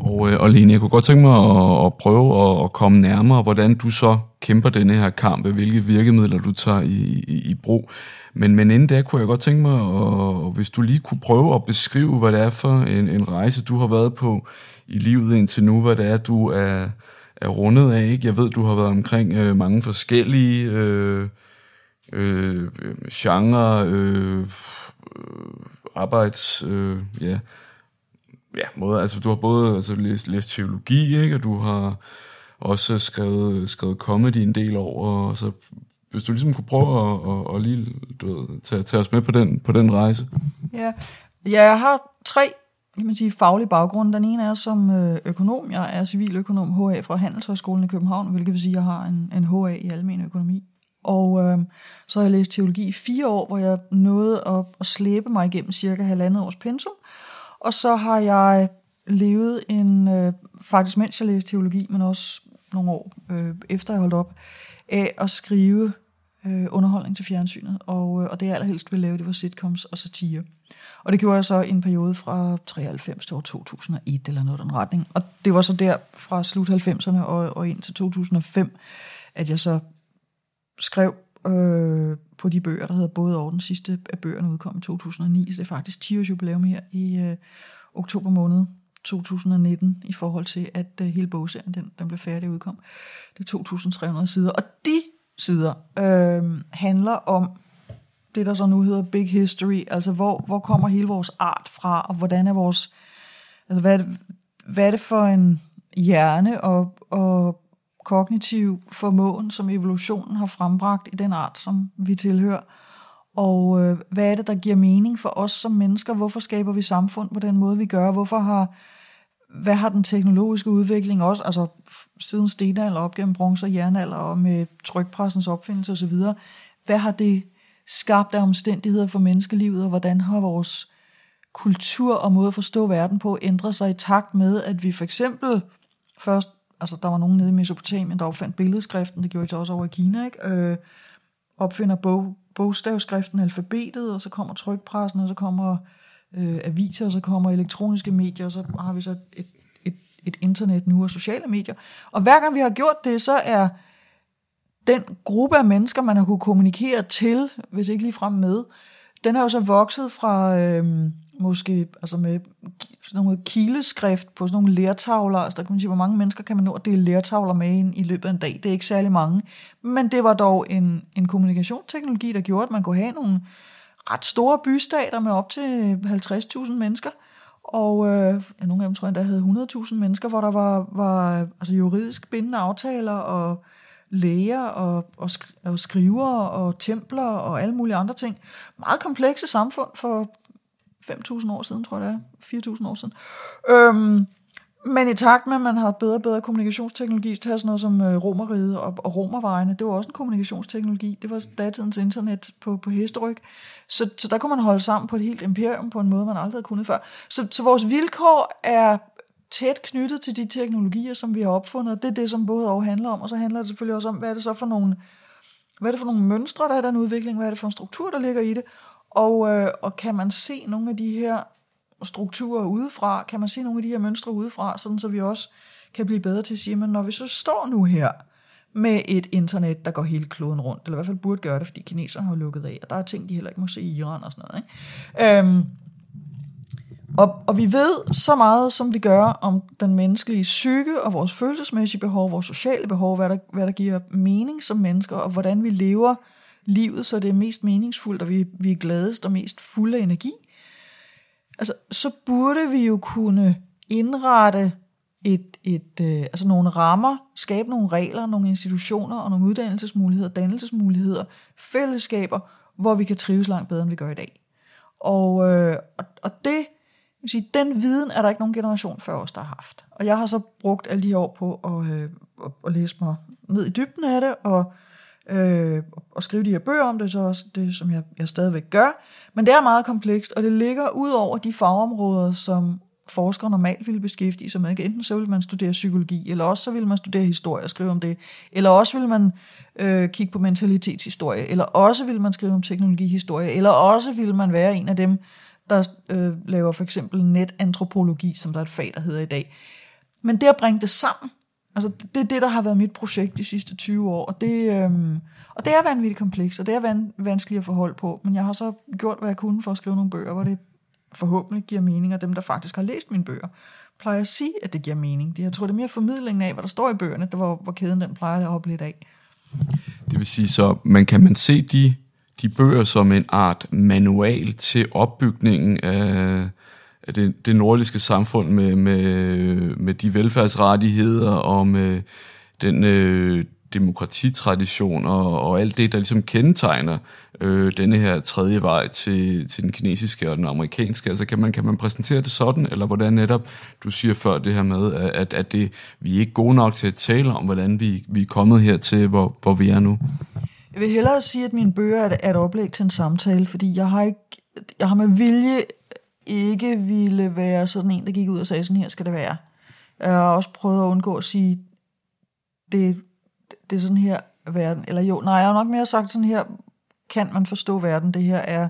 Og, øh, og Lene, jeg kunne godt tænke mig at, at prøve at, at komme nærmere, hvordan du så kæmper denne her kamp, hvilke virkemidler du tager i, i, i brug. Men, men inden da kunne jeg godt tænke mig, at, hvis du lige kunne prøve at beskrive, hvad det er for en, en rejse, du har været på i livet indtil nu, hvad det er, du er, er rundet af. Ikke? Jeg ved, du har været omkring øh, mange forskellige øh, øh, genre, øh, øh, arbejds... Øh, ja, ja, måder. Altså, du har både altså, læst, læst teologi, ikke? og du har også skrevet, skrevet comedy en del over, og så hvis du ligesom kunne prøve at, at, at lige du ved, tage, tage os med på den, på den rejse. Ja. ja, jeg har tre kan man sige, faglig baggrund. Den ene er som øh, økonom. Jeg er civiløkonom HA fra Handelshøjskolen i København, hvilket vil sige, at jeg har en, en HA i almen økonomi. Og øh, så har jeg læst teologi i fire år, hvor jeg nåede at, at slæbe mig igennem cirka halvandet års pensum. Og så har jeg levet en, øh, faktisk mens jeg læste teologi, men også nogle år øh, efter jeg holdt op, af at skrive øh, underholdning til fjernsynet, og, øh, og det jeg allerhelst ville lave, det var sitcoms og satire. Og det gjorde jeg så i en periode fra 93 til år 2001, eller noget den retning. Og det var så der fra slut 90'erne og, og ind til 2005, at jeg så skrev øh, på de bøger, der hedder Både over den sidste af bøgerne udkom i 2009, så det er faktisk 10 års jubilæum her i øh, oktober måned 2019, i forhold til, at øh, hele bogserien den, den blev færdig udkom. Det er 2.300 sider, og de sider øh, handler om det, der så nu hedder Big History, altså hvor, hvor kommer hele vores art fra, og hvordan er vores, altså hvad er det, hvad er det for en hjerne og, og kognitiv formåen, som evolutionen har frembragt i den art, som vi tilhører, og øh, hvad er det, der giver mening for os som mennesker? Hvorfor skaber vi samfund på den måde, vi gør? Hvorfor har, hvad har den teknologiske udvikling også, altså siden stenalder op gennem bronze og jernalder og med trykpressens opfindelse osv., hvad har det skabt af omstændigheder for menneskelivet, og hvordan har vores kultur og måde at forstå verden på ændret sig i takt med, at vi for eksempel først, altså der var nogen nede i Mesopotamien, der opfandt billedskriften, det gjorde de så også over i Kina, ikke? Øh, opfinder bog, bogstavskriften, alfabetet, og så kommer trykpressen, og så kommer øh, Øh, aviser, og så kommer elektroniske medier, og så har vi så et, et, et internet nu og sociale medier. Og hver gang vi har gjort det, så er den gruppe af mennesker, man har kunne kommunikere til, hvis ikke lige frem med, den er jo så vokset fra øh, måske altså med sådan nogle kileskrift på sådan nogle lærtavler. Altså der kan man sige, hvor mange mennesker kan man nå at dele lærtavler med ind i løbet af en dag. Det er ikke særlig mange. Men det var dog en, en kommunikationsteknologi, der gjorde, at man kunne have nogle ret store bystater med op til 50.000 mennesker. Og øh, ja, nogle af dem tror jeg, der havde 100.000 mennesker, hvor der var, var altså juridisk bindende aftaler og læger og, og, sk- og skriver og templer og alle mulige andre ting. Meget komplekse samfund for 5.000 år siden, tror jeg det er. 4.000 år siden. Øhm, men i takt med, at man har bedre og bedre kommunikationsteknologi, til sådan noget som øh, romeriet og, og romervejene, det var også en kommunikationsteknologi. Det var datidens internet på, på hesteryg. Så, så der kunne man holde sammen på et helt imperium på en måde, man aldrig havde kunnet før. Så, så vores vilkår er tæt knyttet til de teknologier, som vi har opfundet. Det er det, som både og handler om, og så handler det selvfølgelig også om, hvad er det så for nogle, hvad er det for nogle mønstre, der er den udvikling, hvad er det for en struktur, der ligger i det, og, øh, og kan man se nogle af de her strukturer udefra, kan man se nogle af de her mønstre udefra, sådan så vi også kan blive bedre til at sige, men når vi så står nu her med et internet, der går hele kloden rundt, eller i hvert fald burde gøre det, fordi kineserne har lukket af, og der er ting, de heller ikke må se i Iran og sådan noget. Ikke? Øhm, og, og vi ved så meget, som vi gør om den menneskelige psyke og vores følelsesmæssige behov, vores sociale behov, hvad der, hvad der giver mening som mennesker, og hvordan vi lever livet, så det er mest meningsfuldt, og vi, vi er gladest og mest fulde af energi. Altså, så burde vi jo kunne indrette et, et, øh, altså nogle rammer, skabe nogle regler, nogle institutioner og nogle uddannelsesmuligheder, dannelsesmuligheder, fællesskaber, hvor vi kan trives langt bedre, end vi gør i dag. Og, øh, og, og det, vil sige, den viden er der ikke nogen generation før os, der har haft. Og jeg har så brugt alle de her år på at, øh, at, at læse mig ned i dybden af det, og, øh, øh, og skrive de her bøger om det, så også det, som jeg, jeg stadigvæk gør. Men det er meget komplekst, og det ligger ud over de fagområder, som forskere normalt ville beskæftige sig med. Enten så vil man studere psykologi, eller også så vil man studere historie og skrive om det, eller også vil man øh, kigge på mentalitetshistorie, eller også vil man skrive om teknologihistorie, eller også vil man være en af dem, der øh, laver for eksempel netantropologi, som der er et fag, der hedder i dag. Men det at bringe det sammen, altså det er det, der har været mit projekt de sidste 20 år, og det, øhm, og det er vanvittigt komplekst, og det er van, vanskeligt at forholde på, men jeg har så gjort, hvad jeg kunne for at skrive nogle bøger, hvor det forhåbentlig giver mening, og dem, der faktisk har læst mine bøger, plejer at sige, at det giver mening. Jeg tror, det er mere formidlingen af, hvad der står i bøgerne, der hvor, hvor kæden den plejer at hoppe lidt af. Det vil sige så, man kan man se de, de bøger som en art manual til opbygningen af, af det, det nordiske samfund med, med, med de velfærdsrettigheder og med den øh, demokratitradition og, og alt det, der ligesom kendetegner øh, denne her tredje vej til, til den kinesiske og den amerikanske. Altså kan man, kan man præsentere det sådan, eller hvordan netop, du siger før det her med, at, at det, vi er ikke gode nok til at tale om, hvordan vi, vi er kommet her til, hvor, hvor vi er nu? Jeg vil hellere sige, at mine bøger er et oplæg til en samtale, fordi jeg har, ikke, jeg har med vilje ikke ville være sådan en, der gik ud og sagde, sådan her skal det være. Jeg har også prøvet at undgå at sige, det, det er sådan her verden, eller jo, nej, jeg har nok mere sagt sådan her, kan man forstå verden, det her er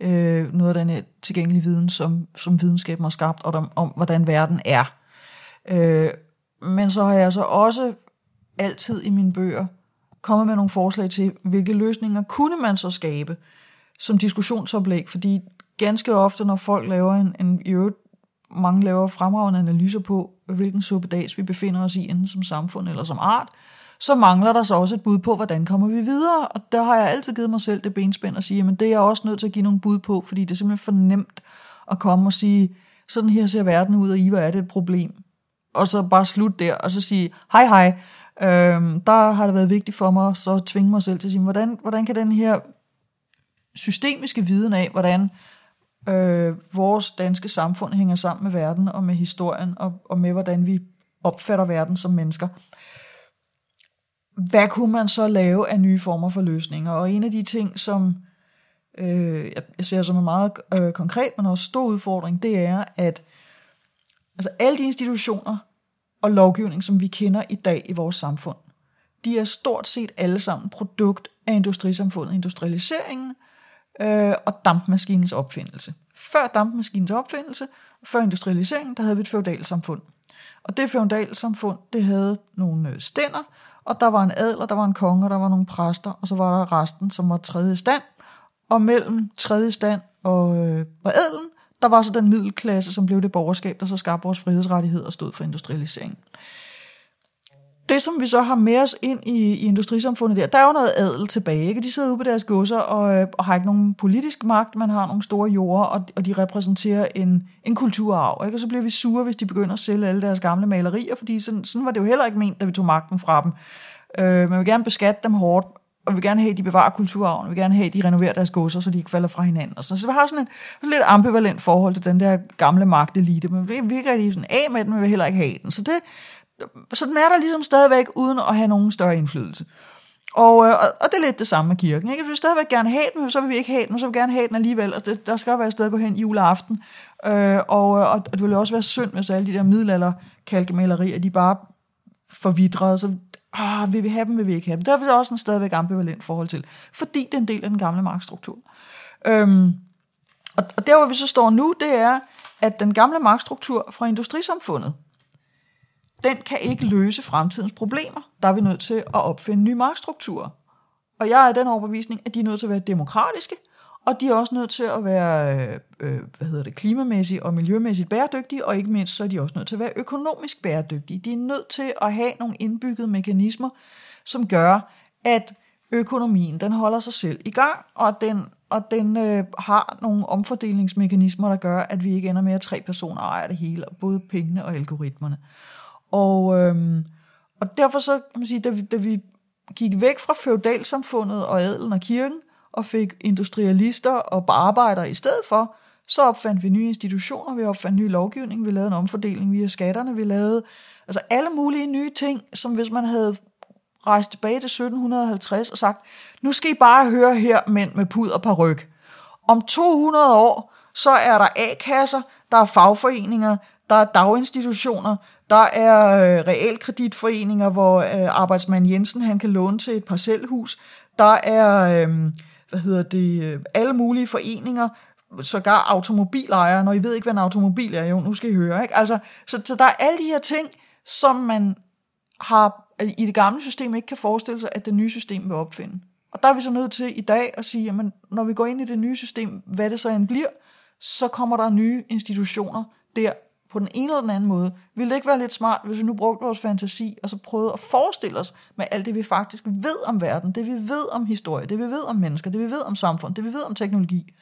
øh, noget af den tilgængelige viden, som, som videnskaben har skabt, og om, om hvordan verden er. Øh, men så har jeg så også altid i mine bøger kommet med nogle forslag til, hvilke løsninger kunne man så skabe som diskussionsoplæg, fordi ganske ofte, når folk laver en, en i øvrigt, mange laver fremragende analyser på, hvilken suppedags vi befinder os i, enten som samfund eller som art, så mangler der så også et bud på, hvordan kommer vi videre. Og der har jeg altid givet mig selv det benspænd at sige, men det er jeg også nødt til at give nogle bud på, fordi det er simpelthen for nemt at komme og sige, sådan her ser verden ud, og I, hvor er det et problem? Og så bare slutte der, og så sige, hej hej, øhm, der har det været vigtigt for mig, så tvinge mig selv til at sige, hvordan, hvordan kan den her systemiske viden af, hvordan øh, vores danske samfund hænger sammen med verden og med historien, og, og med hvordan vi opfatter verden som mennesker, hvad kunne man så lave af nye former for løsninger? Og en af de ting, som øh, jeg ser som en meget øh, konkret, men også stor udfordring, det er, at altså alle de institutioner og lovgivning, som vi kender i dag i vores samfund, de er stort set alle sammen produkt af industrisamfundet, industrialiseringen øh, og dampmaskinens opfindelse. Før dampmaskinens opfindelse, før industrialiseringen, der havde vi et feudalsamfund. Og det feudalsamfund, det havde nogle øh, stænder, og der var en adler, der var en konge, og der var nogle præster, og så var der resten, som var tredje stand. Og mellem tredje stand og, øh, og adelen, der var så den middelklasse, som blev det borgerskab, der så skabte vores frihedsrettigheder og stod for industrialiseringen. Det, som vi så har med os ind i, i industrisamfundet der, der er jo noget adel tilbage. Ikke? De sidder ude på deres godser og, øh, og har ikke nogen politisk magt, man har nogle store jorder, og, og de repræsenterer en, en kulturarv. Ikke? Og så bliver vi sure, hvis de begynder at sælge alle deres gamle malerier, fordi sådan, sådan var det jo heller ikke ment, da vi tog magten fra dem. Øh, man vil gerne beskatte dem hårdt, og vi vil gerne have, at de bevarer kulturarven, vi vil gerne have, at de renoverer deres godser, så de ikke falder fra hinanden. Og så, så vi har sådan en, lidt ambivalent forhold til den der gamle magtelite, men vi vil ikke rigtig sådan af med den, men vi vil heller ikke have den. Så det, så den er der ligesom stadigvæk, uden at have nogen større indflydelse. Og, øh, og, og det er lidt det samme med kirken. Ikke? Vi vil stadigvæk gerne have den, men så vil vi ikke have den, men så vil vi gerne have den alligevel. Og det, der skal være et sted at gå hen juleaften. Øh, og, øh, og, og det ville også være synd, hvis alle de der middelalder kalkemalerier, de bare forvidrede. Så ah, vil vi have dem, vil vi ikke have dem. Der er vi også en stadigvæk ambivalent forhold til. Fordi det er en del af den gamle markstruktur. Øhm, og, og der, hvor vi så står nu, det er, at den gamle markstruktur fra industrisamfundet, den kan ikke løse fremtidens problemer. Der er vi nødt til at opfinde nye markstrukturer. Og jeg er den overbevisning, at de er nødt til at være demokratiske, og de er også nødt til at være øh, øh, hvad hedder det, klimamæssigt og miljømæssigt bæredygtige, og ikke mindst så er de også nødt til at være økonomisk bæredygtige. De er nødt til at have nogle indbyggede mekanismer, som gør, at økonomien den holder sig selv i gang, og den, og den øh, har nogle omfordelingsmekanismer, der gør, at vi ikke ender med, at tre personer ejer det hele, både pengene og algoritmerne. Og, øhm, og derfor så kan man sige, da vi, da vi gik væk fra feudalsamfundet og adelen og kirken, og fik industrialister og arbejdere i stedet for, så opfandt vi nye institutioner, vi opfandt ny lovgivning, vi lavede en omfordeling via skatterne, vi lavede altså alle mulige nye ting, som hvis man havde rejst tilbage til 1750 og sagt, nu skal I bare høre her, mænd med pud og paryk. Om 200 år, så er der A-kasser, der er fagforeninger, der er daginstitutioner, der er øh, realkreditforeninger, hvor øh, arbejdsmand Jensen han kan låne til et parcelhus. Der er øh, hvad hedder det, øh, alle mulige foreninger, sågar automobilejere, når I ved ikke, hvad en automobil er, jo, nu skal I høre. Ikke? Altså, så, så der er alle de her ting, som man har øh, i det gamle system ikke kan forestille sig, at det nye system vil opfinde. Og der er vi så nødt til i dag at sige, at når vi går ind i det nye system, hvad det så end bliver, så kommer der nye institutioner der på den ene eller den anden måde. Ville det ikke være lidt smart, hvis vi nu brugte vores fantasi, og så prøvede at forestille os med alt det, vi faktisk ved om verden, det vi ved om historie, det vi ved om mennesker, det vi ved om samfund, det vi ved om teknologi,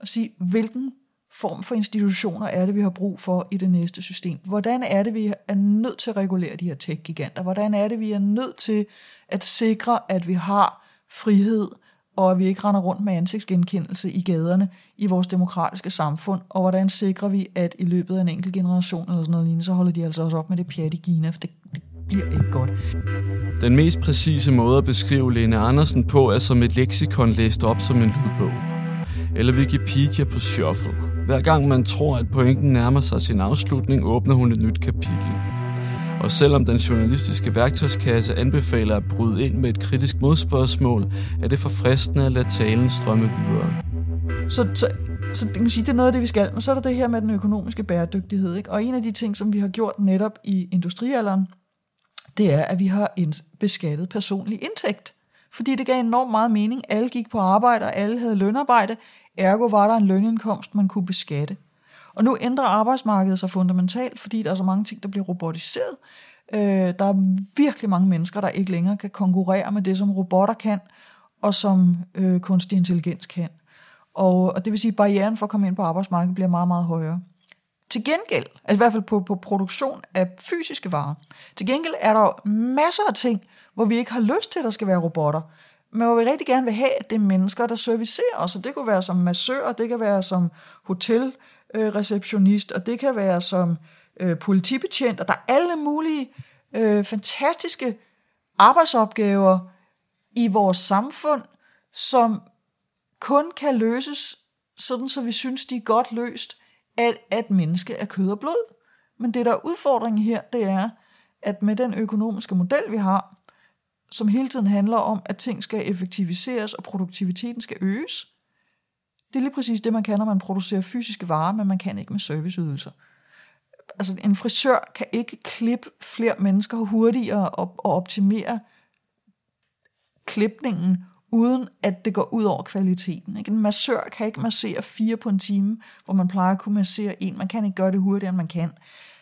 og sige, hvilken form for institutioner er det, vi har brug for i det næste system? Hvordan er det, vi er nødt til at regulere de her tech-giganter? Hvordan er det, vi er nødt til at sikre, at vi har frihed, og at vi ikke render rundt med ansigtsgenkendelse i gaderne i vores demokratiske samfund? Og hvordan sikrer vi, at i løbet af en enkelt generation eller sådan noget lignende, så holder de altså også op med det pjat i Kina, for det, det bliver ikke godt. Den mest præcise måde at beskrive Lene Andersen på er som et leksikon læst op som en lydbog. Eller Wikipedia på shuffle. Hver gang man tror, at pointen nærmer sig sin afslutning, åbner hun et nyt kapitel. Og selvom den journalistiske værktøjskasse anbefaler at bryde ind med et kritisk modspørgsmål, er det forfriskende at lade talen strømme videre. Så, så, så det, kan man sige, det er noget af det, vi skal. Men så er der det her med den økonomiske bæredygtighed. Ikke? Og en af de ting, som vi har gjort netop i industrialderen, det er, at vi har en beskattet personlig indtægt. Fordi det gav enormt meget mening. Alle gik på arbejde, og alle havde lønarbejde. Ergo var der en lønindkomst, man kunne beskatte. Og nu ændrer arbejdsmarkedet sig fundamentalt, fordi der er så mange ting, der bliver robotiseret. Øh, der er virkelig mange mennesker, der ikke længere kan konkurrere med det, som robotter kan, og som øh, kunstig intelligens kan. Og, og det vil sige, at barrieren for at komme ind på arbejdsmarkedet bliver meget, meget højere. Til gengæld, altså i hvert fald på, på produktion af fysiske varer, til gengæld er der masser af ting, hvor vi ikke har lyst til, at der skal være robotter men hvor vi rigtig gerne vil have, at det er mennesker, der servicerer os. Og det kunne være som massør, det kan være som Øh, receptionist, og det kan være som øh, politibetjent, og der er alle mulige øh, fantastiske arbejdsopgaver i vores samfund, som kun kan løses, sådan så vi synes, de er godt løst, at, at menneske er kød og blod. Men det, der er udfordringen her, det er, at med den økonomiske model, vi har, som hele tiden handler om, at ting skal effektiviseres, og produktiviteten skal øges. Det er lige præcis det, man kan, når man producerer fysiske varer, men man kan ikke med serviceydelser. Altså en frisør kan ikke klippe flere mennesker hurtigere og, og optimere klipningen, uden at det går ud over kvaliteten. Ikke? En massør kan ikke massere fire på en time, hvor man plejer at kunne massere en. Man kan ikke gøre det hurtigere, end man kan.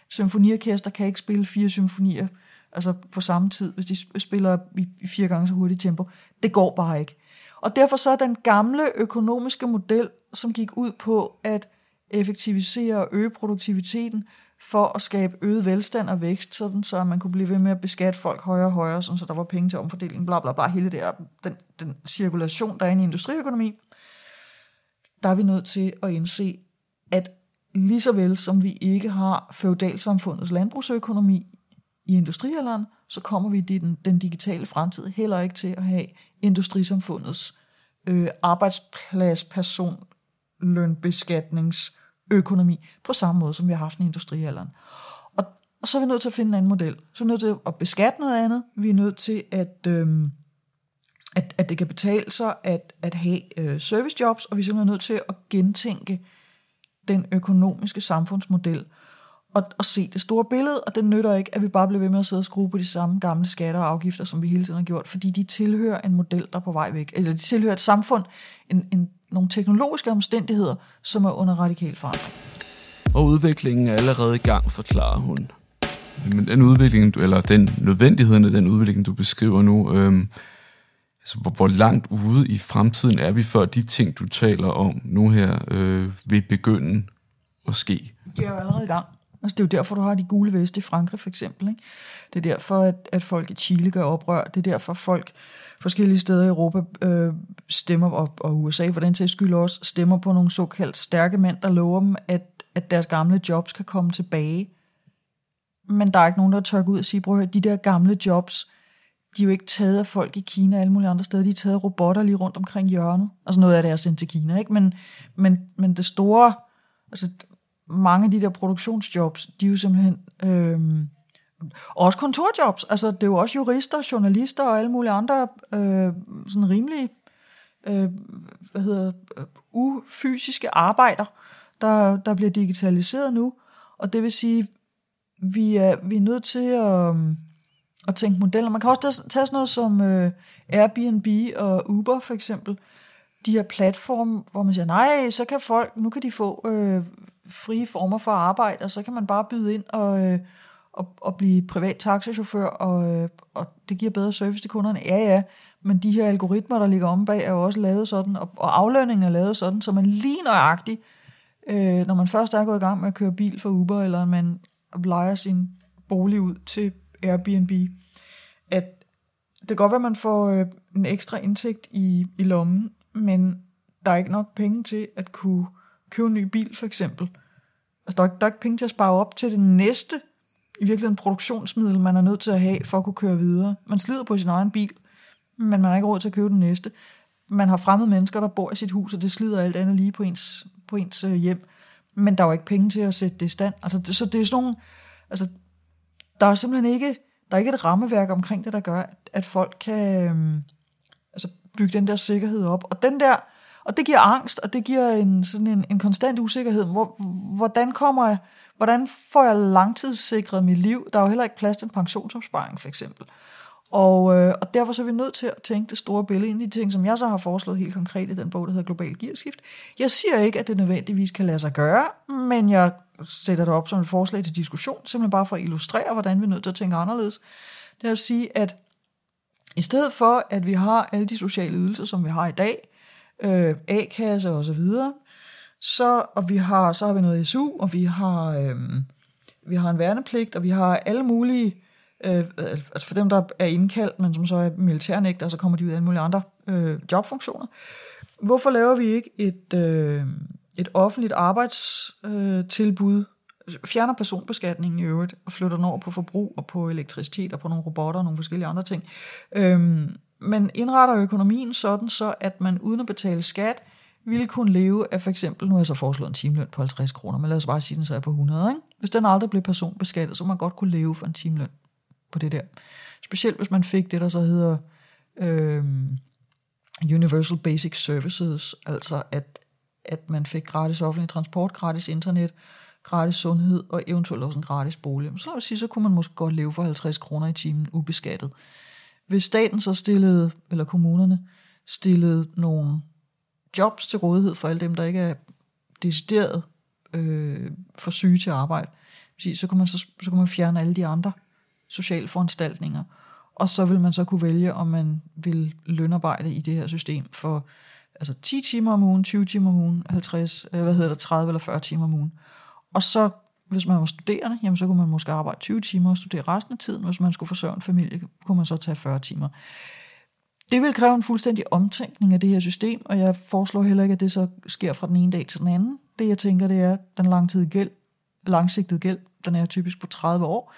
Symfoniorkester kan ikke spille fire symfonier altså på samme tid, hvis de spiller i fire gange så hurtigt tempo. Det går bare ikke. Og derfor så er den gamle økonomiske model, som gik ud på at effektivisere og øge produktiviteten for at skabe øget velstand og vækst, sådan så man kunne blive ved med at beskatte folk højere og højere, sådan så der var penge til omfordeling, bla bla bla, hele der, den, den cirkulation, der er i industriøkonomi, der er vi nødt til at indse, at lige så vel som vi ikke har feudalsamfundets landbrugsøkonomi i industrialderen, så kommer vi i den, den digitale fremtid heller ikke til at have industrisamfundets øh, arbejdsplads, person, lønbeskatningsøkonomi på samme måde, som vi har haft i industrialderen. Og, og så er vi nødt til at finde en anden model. Så er vi nødt til at beskatte noget andet. Vi er nødt til at... Øh, at, at det kan betale sig at, at have øh, servicejobs, og vi er simpelthen nødt til at gentænke den økonomiske samfundsmodel, og, og se det store billede, og det nytter ikke, at vi bare bliver ved med at sidde og skrue på de samme gamle skatter og afgifter, som vi hele tiden har gjort, fordi de tilhører en model, der er på vej væk, eller de tilhører et samfund, en, en, nogle teknologiske omstændigheder, som er under radikal forandring. Og udviklingen er allerede i gang, forklarer hun. Men den udvikling, eller den nødvendigheden af den udvikling, du beskriver nu, øhm, altså hvor, hvor langt ude i fremtiden er vi, før de ting, du taler om nu her, øh, vil begynde at ske? De er jo allerede i gang. Altså, det er jo derfor, du har de gule veste i Frankrig, for eksempel. Ikke? Det er derfor, at, at folk i Chile gør oprør. Det er derfor, folk forskellige steder i Europa øh, stemmer, og, og USA for den sags skyld også, stemmer på nogle såkaldt stærke mænd, der lover dem, at, at deres gamle jobs kan komme tilbage. Men der er ikke nogen, der tør gå ud og sige, prøv at høre, de der gamle jobs, de er jo ikke taget af folk i Kina og alle mulige andre steder. De er taget af robotter lige rundt omkring hjørnet. Altså noget af det er sendt til Kina, ikke? Men, men, men det store, altså mange af de der produktionsjobs, de er jo simpelthen... Øh, også kontorjobs. Altså, det er jo også jurister, journalister og alle mulige andre øh, sådan rimelige øh, hvad hedder, øh, ufysiske arbejder, der, der bliver digitaliseret nu. Og det vil sige, vi er, vi er nødt til at, øh, at tænke modeller. Man kan også tage sådan noget som øh, Airbnb og Uber for eksempel. De her platforme, hvor man siger, nej, så kan folk, nu kan de få øh, frie former for arbejde, og så kan man bare byde ind og, øh, og, og blive privat taxichauffør, og, øh, og det giver bedre service til kunderne. Ja, ja, men de her algoritmer, der ligger om bag, er jo også lavet sådan, og, og aflønningen er lavet sådan, så man lige nøjagtigt, øh, når man først er gået i gang med at køre bil for Uber, eller man leger sin bolig ud til Airbnb, at det kan godt være, at man får øh, en ekstra indtægt i, i lommen, men der er ikke nok penge til at kunne købe en ny bil, for eksempel. Altså, der er, der er ikke penge til at spare op til det næste, i virkeligheden produktionsmiddel, man er nødt til at have for at kunne køre videre. Man slider på sin egen bil, men man har ikke råd til at købe den næste. Man har fremmede mennesker, der bor i sit hus, og det slider alt andet lige på ens, på ens øh, hjem. Men der er jo ikke penge til at sætte det i stand. Altså, det, så det er sådan nogle, altså, der er simpelthen ikke, der er ikke et rammeværk omkring det, der gør, at folk kan øhm, altså, bygge den der sikkerhed op. Og den der, og det giver angst, og det giver en, sådan en, en konstant usikkerhed. Hvor, hvordan kommer jeg, hvordan får jeg langtidssikret mit liv? Der er jo heller ikke plads til en pensionsopsparing, for eksempel. Og, øh, og derfor så er vi nødt til at tænke det store billede ind i de ting, som jeg så har foreslået helt konkret i den bog, der hedder Global Gearskift. Jeg siger ikke, at det nødvendigvis kan lade sig gøre, men jeg sætter det op som et forslag til diskussion, simpelthen bare for at illustrere, hvordan vi er nødt til at tænke anderledes. Det er at sige, at i stedet for, at vi har alle de sociale ydelser, som vi har i dag, øh, A-kasse og så videre, så, og vi har, så har vi noget SU, og vi har, øh, vi har en værnepligt, og vi har alle mulige, øh, altså for dem, der er indkaldt, men som så er militærnægter, så kommer de ud af alle mulige andre øh, jobfunktioner. Hvorfor laver vi ikke et, øh, et offentligt arbejdstilbud, øh, fjerner personbeskatningen i øvrigt, og flytter den over på forbrug og på elektricitet og på nogle robotter og nogle forskellige andre ting. Øhm, men indretter økonomien sådan, så at man uden at betale skat, ville kunne leve af for eksempel, nu har jeg så foreslået en timeløn på 50 kroner, men lad os bare sige, den så er på 100. Ikke? Hvis den aldrig blev personbeskattet, så man godt kunne leve for en timeløn på det der. Specielt hvis man fik det, der så hedder øh, Universal Basic Services, altså at, at man fik gratis offentlig transport, gratis internet, gratis sundhed og eventuelt også en gratis bolig. Så sige, så kunne man måske godt leve for 50 kroner i timen ubeskattet. Hvis staten så stillede, eller kommunerne, stillede nogle jobs til rådighed for alle dem, der ikke er decideret øh, for syge til arbejde, så kan, man så, så kan man fjerne alle de andre sociale foranstaltninger, og så vil man så kunne vælge, om man vil lønarbejde i det her system for altså 10 timer om ugen, 20 timer om ugen, 50, øh, hvad hedder det, 30 eller 40 timer om ugen. Og så hvis man var studerende, jamen så kunne man måske arbejde 20 timer og studere resten af tiden. Hvis man skulle forsørge en familie, kunne man så tage 40 timer. Det vil kræve en fuldstændig omtænkning af det her system, og jeg foreslår heller ikke, at det så sker fra den ene dag til den anden. Det jeg tænker, det er, den langtidige gæld, langsigtede gæld, den er typisk på 30 år.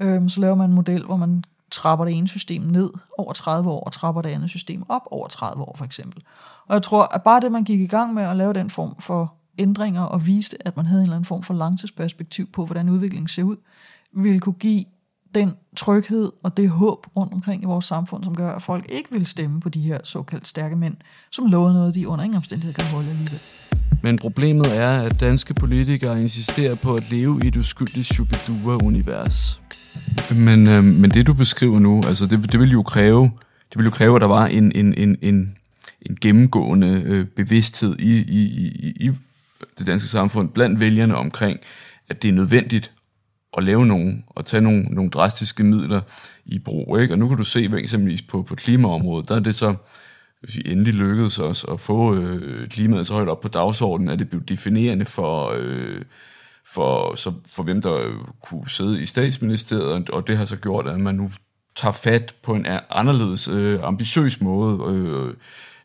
Øhm, så laver man en model, hvor man trapper det ene system ned over 30 år, og trapper det andet system op over 30 år for eksempel. Og jeg tror, at bare det, man gik i gang med at lave den form for ændringer og viste, at man havde en eller anden form for langtidsperspektiv på, hvordan udviklingen ser ud, ville kunne give den tryghed og det håb rundt omkring i vores samfund, som gør, at folk ikke vil stemme på de her såkaldt stærke mænd, som lover noget, de under ingen omstændighed kan holde alligevel. Men problemet er, at danske politikere insisterer på at leve i et uskyldigt Shubidua-univers. Men, øh, men det du beskriver nu, altså det, det vil jo kræve, det vil jo kræve, at der var en, en, en, en, en gennemgående øh, bevidsthed i, i, i, i det danske samfund blandt vælgerne omkring, at det er nødvendigt at lave nogle, og tage nogle, nogle drastiske midler i brug. Ikke? Og nu kan du se, eksempelvis på, på klimaområdet, der er det så hvis vi endelig lykkedes os at få øh, klimaet så højt op på dagsordenen, at det blev definerende for, øh, for, så for hvem der kunne sidde i statsministeriet, og det har så gjort, at man nu tager fat på en anderledes øh, ambitiøs måde øh,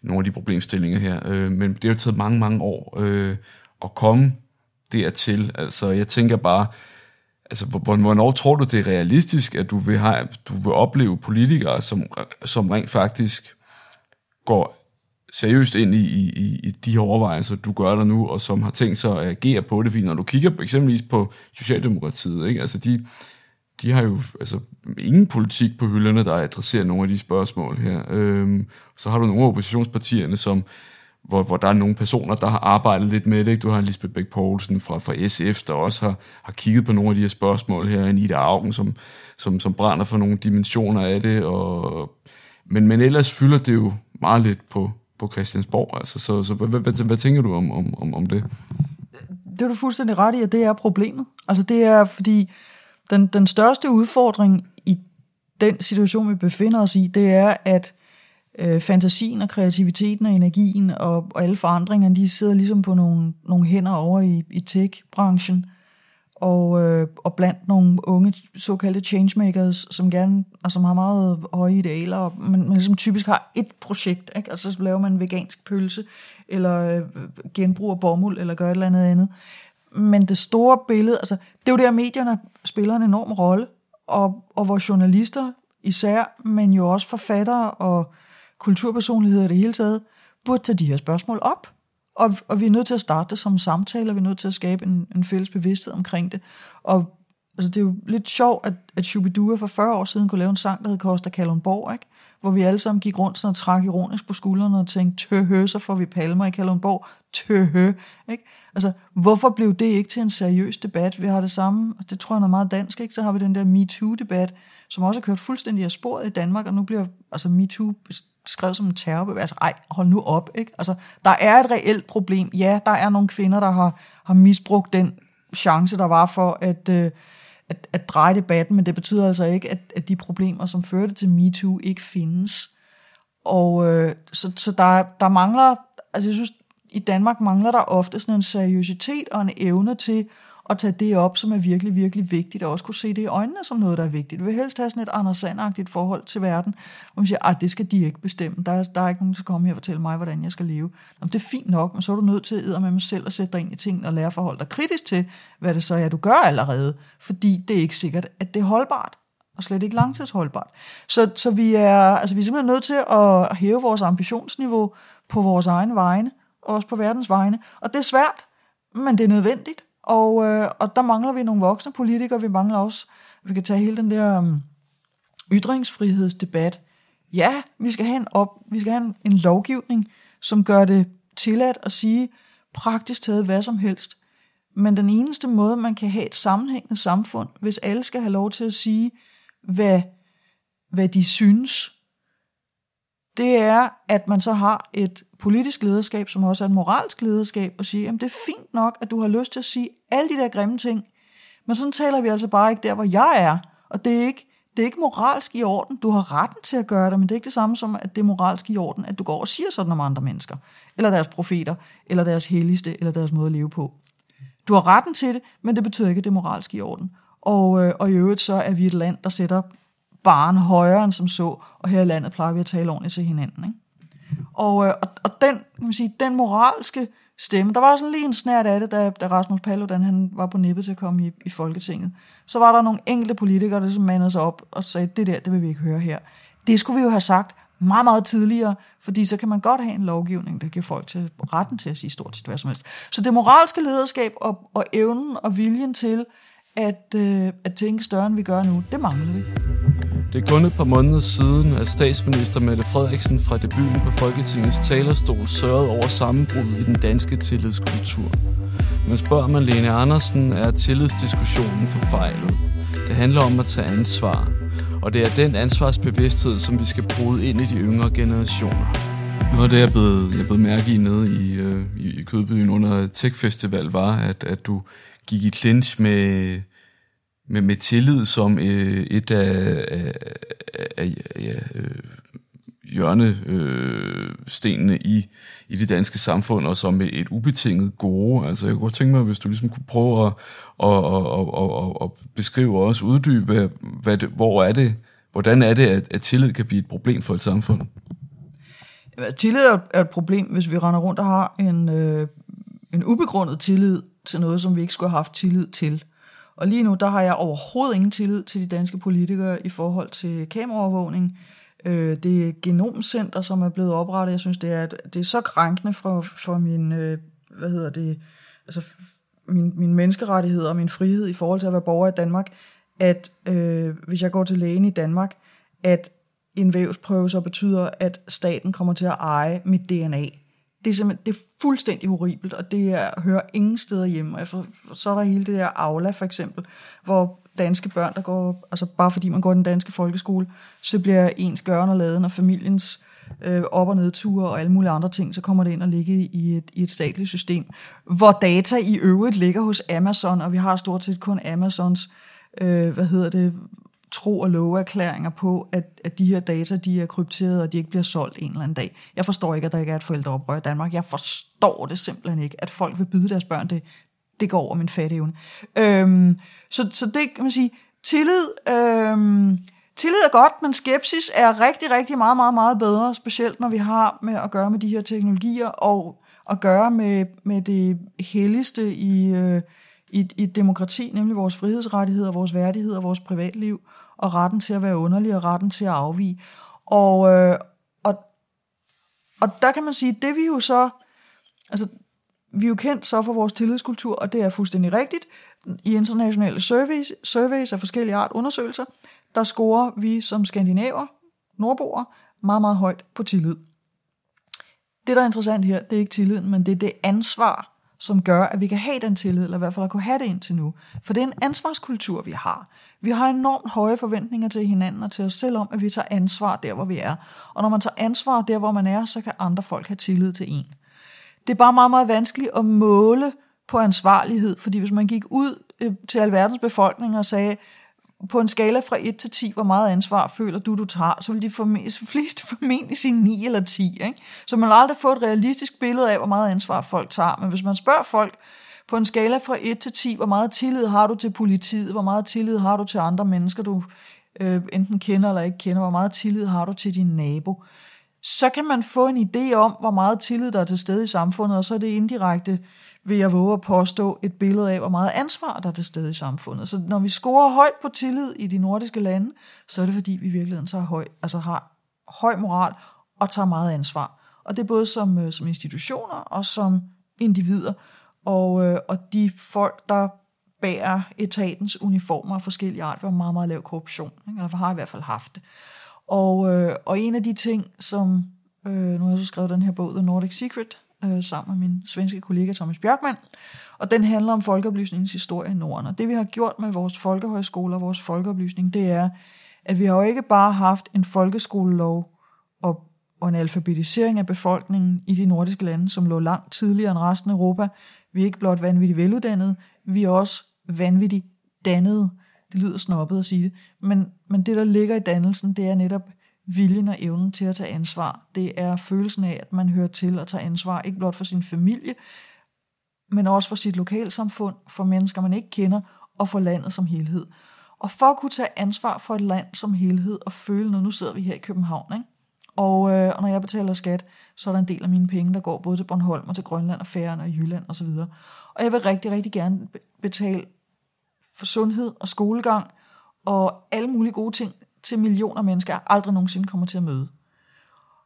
nogle af de problemstillinger her. Øh, men det har jo taget mange, mange år øh, at komme dertil. Altså, jeg tænker bare, altså, hvornår tror du, det er realistisk, at du vil, have, du vil opleve politikere, som, som rent faktisk går seriøst ind i, i, i de overvejelser, du gør der nu, og som har tænkt sig at agere på det, fordi når du kigger eksempelvis på Socialdemokratiet, ikke? Altså de, de har jo altså, ingen politik på hylderne, der adresserer nogle af de spørgsmål her. Øhm, så har du nogle af oppositionspartierne, som, hvor, hvor der er nogle personer, der har arbejdet lidt med det. Ikke? Du har Lisbeth Bæk Poulsen fra, fra SF, der også har, har kigget på nogle af de her spørgsmål her. Anita Augen, som, som, som brænder for nogle dimensioner af det. Og, men, men ellers fylder det jo meget lidt på, på Christiansborg. Altså, så så hvad, hvad, hvad, hvad tænker du om, om, om det? Det er du fuldstændig ret i, at det er problemet. Altså det er, fordi den, den største udfordring i den situation, vi befinder os i, det er, at øh, fantasien og kreativiteten og energien og, og alle forandringerne, de sidder ligesom på nogle, nogle hænder over i, i tech-branchen og, øh, og blandt nogle unge såkaldte changemakers, som gerne og som har meget høje idealer, og man, man ligesom typisk har et projekt, ikke? altså så laver man en vegansk pølse, eller øh, genbruger bomuld, eller gør et eller andet andet. Men det store billede, altså det er jo der, medierne spiller en enorm rolle, og, og hvor journalister især, men jo også forfattere og kulturpersonligheder i det hele taget, burde tage de her spørgsmål op. Og, og vi er nødt til at starte det som samtaler, vi er nødt til at skabe en, en fælles bevidsthed omkring det. Og altså, det er jo lidt sjovt, at, at Shubidua for 40 år siden kunne lave en sang, der hed Costa Kalundborg, ikke? hvor vi alle sammen gik rundt sådan og trak ironisk på skuldrene og tænkte, tøhø, så får vi palmer i Kalundborg, tøhø. Ikke? Altså, hvorfor blev det ikke til en seriøs debat? Vi har det samme, og det tror jeg er meget dansk, ikke? så har vi den der MeToo-debat, som også har kørt fuldstændig af sporet i Danmark, og nu bliver altså MeToo skrevet som en terrorbevægelse. Altså, ej, hold nu op. Ikke? Altså, der er et reelt problem. Ja, der er nogle kvinder, der har, har misbrugt den chance, der var for at, øh, at, at dreje debatten, men det betyder altså ikke, at, at de problemer, som førte til MeToo, ikke findes. Og øh, så, så der, der mangler, altså jeg synes, i Danmark mangler der ofte sådan en seriøsitet og en evne til at tage det op, som er virkelig, virkelig vigtigt, og også kunne se det i øjnene som noget, der er vigtigt. Vi vil helst have sådan et Anders Sand forhold til verden, hvor man siger, at det skal de ikke bestemme. Der er, der er ikke nogen, der skal komme her og fortælle mig, hvordan jeg skal leve. Jamen, det er fint nok, men så er du nødt til at med mig selv og sætte dig ind i tingene og lære at forholde dig kritisk til, hvad det så er, du gør allerede. Fordi det er ikke sikkert, at det er holdbart og slet ikke langtidsholdbart. Så, så vi, er, altså, vi er simpelthen nødt til at hæve vores ambitionsniveau på vores egen vegne, og også på verdens vegne. Og det er svært, men det er nødvendigt. Og, øh, og der mangler vi nogle voksne politikere. Vi mangler også, vi kan tage hele den der um, ytringsfrihedsdebat. Ja, vi skal have, en, op, vi skal have en, en lovgivning, som gør det tilladt at sige praktisk taget hvad som helst. Men den eneste måde, man kan have et sammenhængende samfund, hvis alle skal have lov til at sige, hvad, hvad de synes, det er, at man så har et politisk lederskab, som også er et moralsk lederskab, og siger, at det er fint nok, at du har lyst til at sige alle de der grimme ting, men sådan taler vi altså bare ikke der, hvor jeg er. Og det er ikke, det er ikke moralsk i orden. Du har retten til at gøre det, men det er ikke det samme som, at det er moralsk i orden, at du går og siger sådan om andre mennesker, eller deres profeter, eller deres helligste, eller deres måde at leve på. Du har retten til det, men det betyder ikke, at det er moralsk i orden. Og, øh, og i øvrigt så er vi et land, der sætter barn højere end som så, og her i landet plejer vi at tale ordentligt til hinanden. Ikke? Og, øh, og, og den, kan man sige, den moralske stemme, der var sådan lige en snært af det, da, da Rasmus Paludan han var på nippet til at komme i, i Folketinget. Så var der nogle enkelte politikere, der som mandede sig op og sagde, det der, det vil vi ikke høre her. Det skulle vi jo have sagt meget, meget tidligere, fordi så kan man godt have en lovgivning, der giver folk til retten til at sige stort set hvad som helst. Så det moralske lederskab og, og evnen og viljen til at, øh, at tænke større, end vi gør nu, det mangler vi. Det er kun et par måneder siden, at statsminister Mette Frederiksen fra debuten på Folketingets talerstol sørgede over sammenbruddet i den danske tillidskultur. Men spørger man Lene Andersen, er tillidsdiskussionen forfejlet. Det handler om at tage ansvar, og det er den ansvarsbevidsthed, som vi skal bruge ind i de yngre generationer. Noget af det, jeg blev, jeg blev mærke i nede i, øh, i Kødbyen under Tech Festival, var, at, at du gik i clinch med, med, med tillid som øh, et af, af, af ja, øh, hjørnestenene øh, i, i det danske samfund, og som et ubetinget gode. Altså jeg kunne godt tænke mig, hvis du ligesom kunne prøve at, at, at, at, at, at beskrive og også uddybe, hvad, hvad det, hvor er det, hvordan er det, at, at tillid kan blive et problem for et samfund? Tillid er et problem, hvis vi render rundt og har en, øh, en ubegrundet tillid til noget, som vi ikke skulle have haft tillid til. Og lige nu, der har jeg overhovedet ingen tillid til de danske politikere i forhold til kameraovervågning. Øh, det Genomcenter, som er blevet oprettet. Jeg synes, det er, det er så krænkende for, for min, øh, hvad hedder det, altså min, min menneskerettighed og min frihed i forhold til at være borger i Danmark, at øh, hvis jeg går til lægen i Danmark, at en vævsprøve så betyder, at staten kommer til at eje mit DNA. Det er simpelthen det er fuldstændig horribelt, og det er, hører ingen steder hjemme. Og så er der hele det der Aula for eksempel, hvor danske børn, der går, altså bare fordi man går i den danske folkeskole, så bliver ens gøren og laden og familiens øh, op- og nedture og alle mulige andre ting, så kommer det ind og ligge i et, i et statligt system, hvor data i øvrigt ligger hos Amazon, og vi har stort set kun Amazons, øh, hvad hedder det, tro- og loveerklæringer på, at, at de her data de er krypteret, og de ikke bliver solgt en eller anden dag. Jeg forstår ikke, at der ikke er et forældreoprør i Danmark. Jeg forstår det simpelthen ikke, at folk vil byde deres børn det. Det går over min fatteevne. Øhm, så, så det kan man sige, tillid, øhm, tillid er godt, men skepsis er rigtig, rigtig meget, meget, meget bedre, specielt når vi har med at gøre med de her teknologier, og at gøre med, med det helligste i, øh, i, i et demokrati, nemlig vores frihedsrettigheder, vores værdighed og vores privatliv og retten til at være underlig, og retten til at afvige. Og, øh, og, og der kan man sige, det vi jo så, altså vi er jo kendt så for vores tillidskultur, og det er fuldstændig rigtigt. I internationale surveys, surveys af forskellige art undersøgelser, der scorer vi som skandinaver, nordboere, meget, meget højt på tillid. Det, der er interessant her, det er ikke tilliden, men det er det ansvar, som gør, at vi kan have den tillid, eller i hvert fald at kunne have det indtil nu. For det er en ansvarskultur, vi har. Vi har enormt høje forventninger til hinanden og til os selv om, at vi tager ansvar der, hvor vi er. Og når man tager ansvar der, hvor man er, så kan andre folk have tillid til en. Det er bare meget, meget vanskeligt at måle på ansvarlighed, fordi hvis man gik ud øh, til alverdens befolkning og sagde, på en skala fra 1 til 10, hvor meget ansvar føler du, du tager, så vil de fleste formentlig sige 9 eller 10. Ikke? Så man vil aldrig få et realistisk billede af, hvor meget ansvar folk tager. Men hvis man spørger folk på en skala fra 1 til 10, hvor meget tillid har du til politiet, hvor meget tillid har du til andre mennesker, du øh, enten kender eller ikke kender, hvor meget tillid har du til din nabo, så kan man få en idé om, hvor meget tillid der er til stede i samfundet, og så er det indirekte vil jeg våge at påstå et billede af, hvor meget ansvar der er til stede i samfundet. Så når vi scorer højt på tillid i de nordiske lande, så er det fordi, vi i virkeligheden så har høj, altså har høj moral og tager meget ansvar. Og det er både som, øh, som institutioner og som individer. Og, øh, og de folk, der bærer etatens uniformer af forskellige art, var meget, meget lav korruption. Ikke? Eller har i hvert fald haft det. Og, øh, og en af de ting, som, øh, nu har jeg så skrevet den her bog, The Nordic Secret, øh, sammen med min svenske kollega Thomas Bjørkman. Og den handler om folkeoplysningens historie i Norden. Og det vi har gjort med vores folkehøjskoler og vores folkeoplysning, det er, at vi har jo ikke bare haft en folkeskolelov og, og en alfabetisering af befolkningen i de nordiske lande, som lå langt tidligere end resten af Europa. Vi er ikke blot vanvittigt veluddannede, vi er også vanvittigt dannede. Det lyder snobbet at sige det, men, men det, der ligger i dannelsen, det er netop viljen og evnen til at tage ansvar. Det er følelsen af, at man hører til at tage ansvar, ikke blot for sin familie, men også for sit lokalsamfund, for mennesker, man ikke kender, og for landet som helhed. Og for at kunne tage ansvar for et land som helhed og føle noget, nu sidder vi her i København, ikke? Og, øh, og når jeg betaler skat, så er der en del af mine penge, der går både til Bornholm og til Grønland og Færøerne og Jylland osv. Og, og jeg vil rigtig, rigtig gerne betale for sundhed og skolegang og alle mulige gode ting til millioner mennesker, jeg aldrig nogensinde kommer til at møde.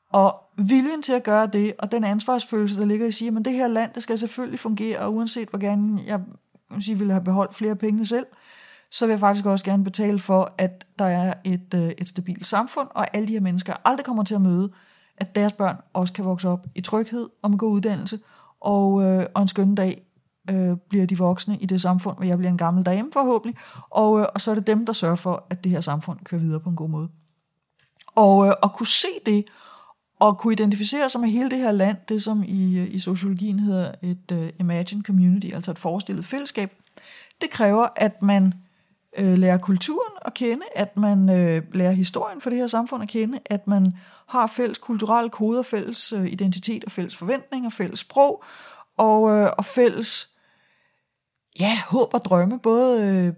Og viljen til at gøre det, og den ansvarsfølelse, der ligger i at sige, at det her land, det skal selvfølgelig fungere, og uanset hvor gerne jeg sige, ville have beholdt flere penge selv, så vil jeg faktisk også gerne betale for, at der er et, øh, et stabilt samfund, og alle de her mennesker aldrig kommer til at møde, at deres børn også kan vokse op i tryghed og med god uddannelse, og, øh, og en skøn dag øh, bliver de voksne i det samfund, hvor jeg bliver en gammel dame forhåbentlig, og, øh, og så er det dem, der sørger for, at det her samfund kører videre på en god måde. Og øh, at kunne se det, og kunne identificere sig med hele det her land, det som i, øh, i sociologien hedder et øh, uh, imagine community, altså et forestillet fællesskab, det kræver, at man øh, lærer kulturen at kende, at man øh, lærer historien for det her samfund at kende, at man har fælles kulturelle koder, fælles øh, identitet og fælles forventninger, fælles sprog og, øh, og fælles ja, håb og drømme, både øh, kan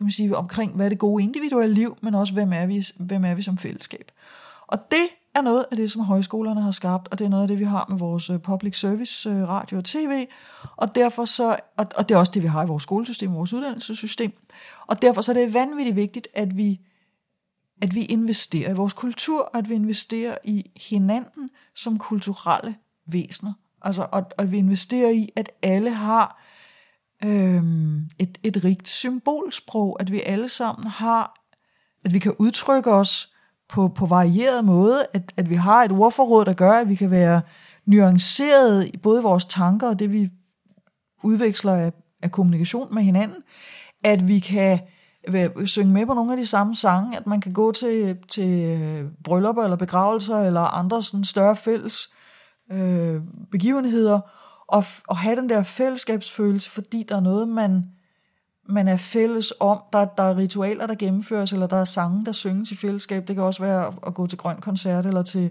man sige, omkring, hvad er det gode individuelle liv, men også, hvem er, vi, hvem er vi som fællesskab. Og det er noget af det, som højskolerne har skabt, og det er noget af det, vi har med vores øh, public service øh, radio og tv, og derfor så, og, og det er også det, vi har i vores skolesystem, vores uddannelsessystem, og derfor så er det vanvittigt vigtigt, at vi, at vi investerer i vores kultur, og at vi investerer i hinanden som kulturelle væsener. Altså, og, og at vi investerer i, at alle har øhm, et, et rigt symbolsprog, at vi alle sammen har, at vi kan udtrykke os på, på varieret måde, at, at vi har et ordforråd, der gør, at vi kan være nuanceret i både vores tanker og det, vi udveksler af, af kommunikation med hinanden, at vi kan synge med på nogle af de samme sange, at man kan gå til, til øh, bryllupper eller begravelser eller andre sådan større fælles øh, begivenheder, og, og have den der fællesskabsfølelse, fordi der er noget, man, man er fælles om. Der, der er ritualer, der gennemføres, eller der er sange, der synges i fællesskab. Det kan også være at gå til grøn koncert, eller til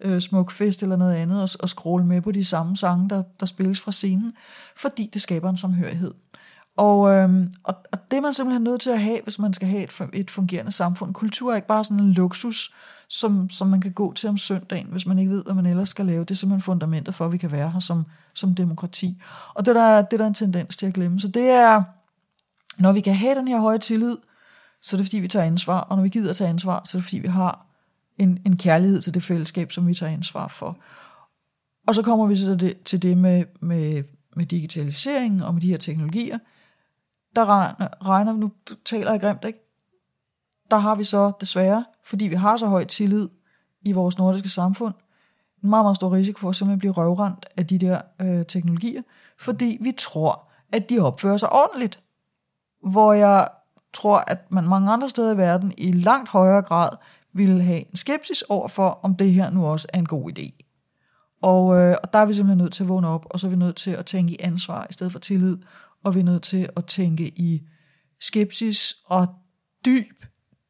øh, smuk fest, eller noget andet, og, og scrolle med på de samme sange, der, der spilles fra scenen, fordi det skaber en samhørighed. Og, øhm, og, og det er man simpelthen nødt til at have, hvis man skal have et, et fungerende samfund. Kultur er ikke bare sådan en luksus, som, som man kan gå til om søndagen, hvis man ikke ved, hvad man ellers skal lave. Det er simpelthen fundamentet for, at vi kan være her som, som demokrati. Og det der, det der er en tendens til at glemme. Så det er, når vi kan have den her høje tillid, så er det fordi, vi tager ansvar. Og når vi gider at tage ansvar, så er det fordi, vi har en, en kærlighed til det fællesskab, som vi tager ansvar for. Og så kommer vi til det, til det med, med, med digitalisering og med de her teknologier. Der regner, regner nu taler jeg grimt, ikke? Der har vi så desværre fordi vi har så høj tillid i vores nordiske samfund, en meget, meget stor risiko for at simpelthen blive røvrendt af de der øh, teknologier, fordi vi tror, at de opfører sig ordentligt. Hvor jeg tror, at man mange andre steder i verden i langt højere grad ville have en skepsis over for, om det her nu også er en god idé. Og, øh, og der er vi simpelthen nødt til at vågne op, og så er vi nødt til at tænke i ansvar i stedet for tillid, og vi er nødt til at tænke i skepsis og dyb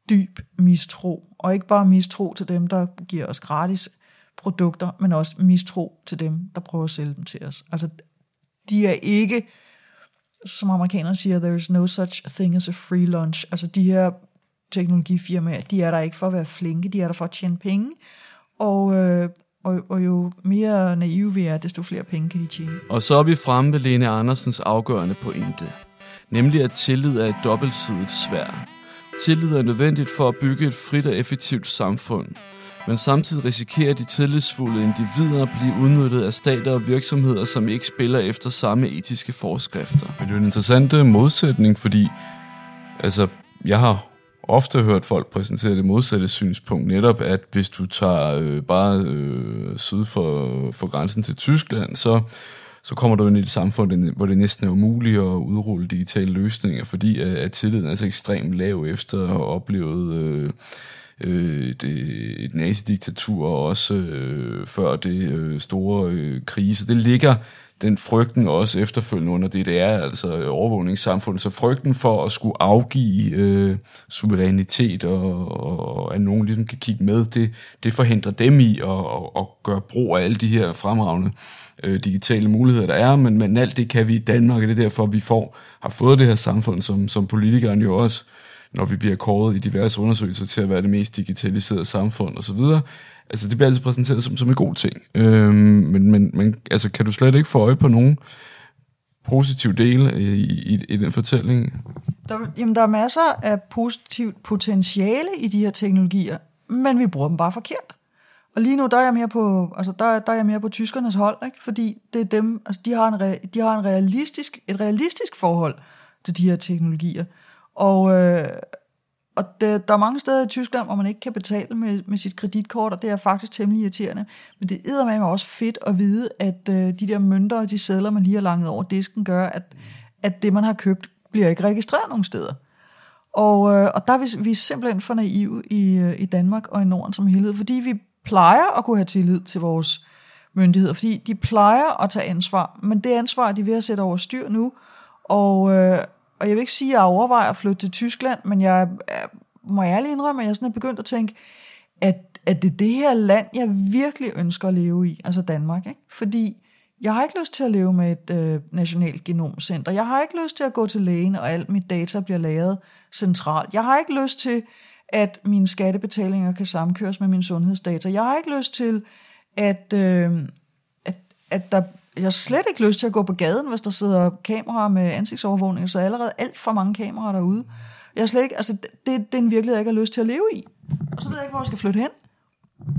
dyb mistro. Og ikke bare mistro til dem, der giver os gratis produkter, men også mistro til dem, der prøver at sælge dem til os. Altså, de er ikke, som amerikanerne siger, there is no such thing as a free lunch. Altså, de her teknologifirmaer, de er der ikke for at være flinke, de er der for at tjene penge. Og, øh, og, og jo mere naive vi er, desto flere penge kan de tjene. Og så er vi fremme ved Lene Andersens afgørende pointe. Nemlig at tillid er et dobbeltsidigt svær. Tillid er nødvendigt for at bygge et frit og effektivt samfund, men samtidig risikerer de tillidsfulde individer at blive udnyttet af stater og virksomheder, som ikke spiller efter samme etiske forskrifter. Men det er en interessant øh, modsætning, fordi altså, jeg har ofte hørt folk præsentere det modsatte synspunkt, netop at hvis du tager øh, bare øh, syd for, for grænsen til Tyskland, så så kommer du ind i et samfund, hvor det næsten er umuligt at udrulle digitale løsninger, fordi øh, at tilliden er så ekstremt lav efter at have oplevet øh, øh, det, et nazidiktatur, og også øh, før det øh, store øh, krise. Det ligger den frygten også efterfølgende under DDR, altså øh, overvågningssamfundet. Så frygten for at skulle afgive øh, suverænitet, og, og, og at nogen ligesom kan kigge med, det, det forhindrer dem i at, at, at gøre brug af alle de her fremragende øh, digitale muligheder, der er, men, men alt det kan vi i Danmark, og det er derfor, vi får, har fået det her samfund, som, som politikerne jo også, når vi bliver kåret i diverse undersøgelser til at være det mest digitaliserede samfund osv., altså det bliver altid præsenteret som, som en god ting. Øhm, men, men, men altså, kan du slet ikke få øje på nogen positiv dele i, i, i den fortælling? Der, jamen, der er masser af positivt potentiale i de her teknologier, men vi bruger dem bare forkert. Og lige nu, der er jeg mere på, altså der, der er jeg mere på tyskernes hold, ikke? fordi det er dem, altså de har, en, de har en realistisk, et realistisk forhold til de her teknologier. Og, øh, og det, der er mange steder i Tyskland, hvor man ikke kan betale med, med sit kreditkort, og det er faktisk temmelig irriterende. Men det er med også fedt at vide, at øh, de der mønter og de sædler, man lige har langet over disken, gør, at, at det, man har købt, bliver ikke registreret nogen steder. Og, øh, og der er vi, vi er simpelthen for naive i, øh, i Danmark og i Norden som helhed, fordi vi plejer at kunne have tillid til vores myndigheder, fordi de plejer at tage ansvar, men det ansvar, de er ved at sætte over styr nu, og, øh, og jeg vil ikke sige, at jeg overvejer at flytte til Tyskland, men jeg, jeg må ærligt indrømme, at jeg sådan er begyndt at tænke, at, at det er det her land, jeg virkelig ønsker at leve i, altså Danmark. Ikke? Fordi jeg har ikke lyst til at leve med et øh, nationalt genomcenter. Jeg har ikke lyst til at gå til lægen, og alt mit data bliver lagret centralt. Jeg har ikke lyst til, at mine skattebetalinger kan samkøres med mine sundhedsdata. Jeg har ikke lyst til, at, øh, at, at der jeg har slet ikke lyst til at gå på gaden, hvis der sidder kameraer med ansigtsovervågning, så er allerede alt for mange kameraer derude. Jeg har slet ikke, altså, det, det er en virkelighed, jeg ikke har lyst til at leve i. Og så ved jeg ikke, hvor jeg skal flytte hen.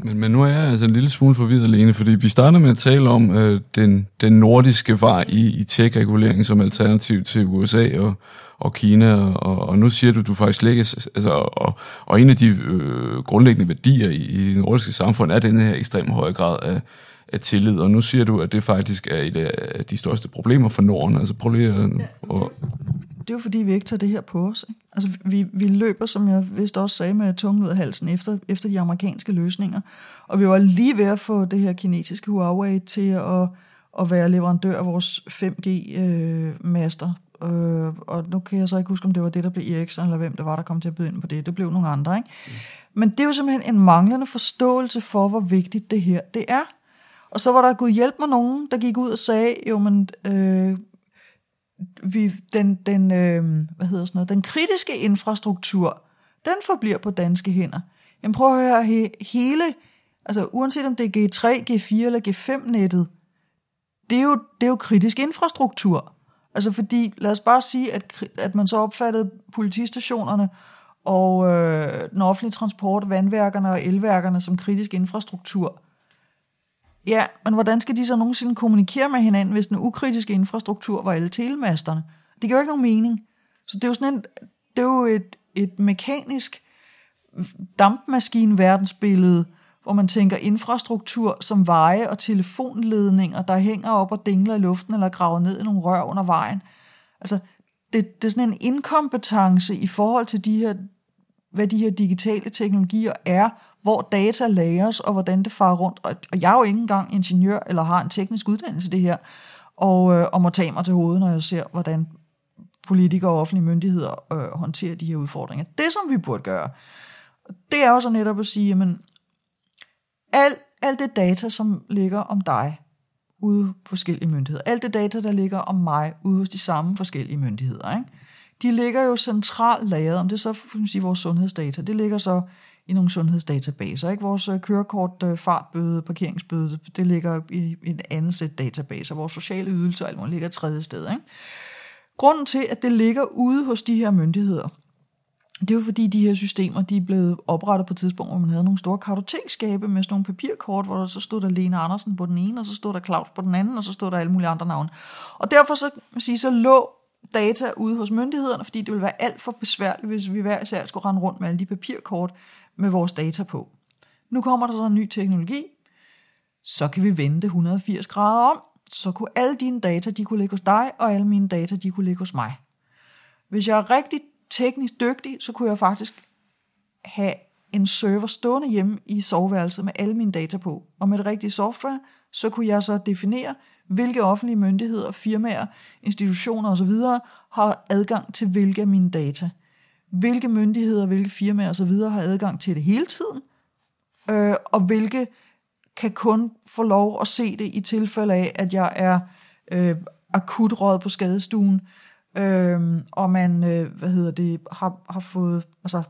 Men, men nu er jeg altså en lille smule forvirret alene, fordi vi starter med at tale om øh, den, den nordiske vej i, i tech-regulering som alternativ til USA og, og Kina, og, og nu siger du, du faktisk lægger, altså, og, og en af de øh, grundlæggende værdier i, i det nordiske samfund er den her ekstremt høje grad af, af tillid, og nu siger du, at det faktisk er et af de største problemer for Norden. Altså prøv lige at... Og... Det er jo fordi, vi ikke tager det her på os. Ikke? Altså, vi, vi løber, som jeg vist også sagde, med tungen ud af halsen efter, efter de amerikanske løsninger. Og vi var lige ved at få det her kinesiske Huawei til at, at være leverandør af vores 5G-master. Øh, øh, og nu kan jeg så ikke huske, om det var det, der blev Ericsson, eller hvem det var, der kom til at byde ind på det. Det blev nogle andre, ikke? Mm. Men det er jo simpelthen en manglende forståelse for, hvor vigtigt det her det er. Og så var der Gud hjælp mig nogen, der gik ud og sagde, jo, men øh, vi, den, den, øh, hvad hedder sådan noget, den kritiske infrastruktur, den forbliver på danske hænder. Jamen prøv at høre, he, hele, altså uanset om det er G3, G4 eller G5-nettet, det er, jo, det er jo kritisk infrastruktur. Altså fordi, lad os bare sige, at, at man så opfattede politistationerne og øh, den offentlige transport, vandværkerne og elværkerne som kritisk infrastruktur. Ja, men hvordan skal de så nogensinde kommunikere med hinanden, hvis den ukritiske infrastruktur var alle telemasterne? Det giver jo ikke nogen mening. Så det er jo sådan en, det er jo et, et mekanisk dampmaskine-verdensbillede, hvor man tænker infrastruktur som veje og telefonledninger, der hænger op og dingler i luften eller graver ned i nogle rør under vejen. Altså, det, det er sådan en inkompetence i forhold til de her, hvad de her digitale teknologier er, hvor data lagres, og hvordan det farer rundt. Og jeg er jo ikke engang ingeniør, eller har en teknisk uddannelse det her, og, øh, og må tage mig til hovedet, når jeg ser, hvordan politikere og offentlige myndigheder øh, håndterer de her udfordringer. Det, som vi burde gøre, det er jo så netop at sige, jamen, alt, alt det data, som ligger om dig ude på forskellige myndigheder, alt det data, der ligger om mig ude hos de samme forskellige myndigheder, ikke? de ligger jo centralt lagret, om det så for sige, vores sundhedsdata, det ligger så i nogle sundhedsdatabaser. Ikke? Vores øh, kørekort, øh, fartbøde, parkeringsbøde, det ligger i, en et andet sæt databaser. Vores sociale ydelser alt ligger et tredje sted. Ikke? Grunden til, at det ligger ude hos de her myndigheder, det er jo fordi, de her systemer de er blevet oprettet på et tidspunkt, hvor man havde nogle store kartotekskabe med sådan nogle papirkort, hvor der så stod der Lene Andersen på den ene, og så stod der Claus på den anden, og så stod der alle mulige andre navne. Og derfor så, sige, så lå data ude hos myndighederne, fordi det ville være alt for besværligt, hvis vi hver især skulle rende rundt med alle de papirkort med vores data på. Nu kommer der så en ny teknologi, så kan vi vende det 180 grader om, så kunne alle dine data, de kunne ligge hos dig, og alle mine data, de kunne ligge hos mig. Hvis jeg er rigtig teknisk dygtig, så kunne jeg faktisk have en server stående hjemme i soveværelset med alle mine data på. Og med det rigtige software, så kunne jeg så definere, hvilke offentlige myndigheder, firmaer, institutioner osv. har adgang til hvilke af mine data. Hvilke myndigheder, hvilke firmaer osv. har adgang til det hele tiden, øh, og hvilke kan kun få lov at se det i tilfælde af, at jeg er øh, akut råd på skadestuen, øh, og man øh, hvad hedder det, har, har fået altså,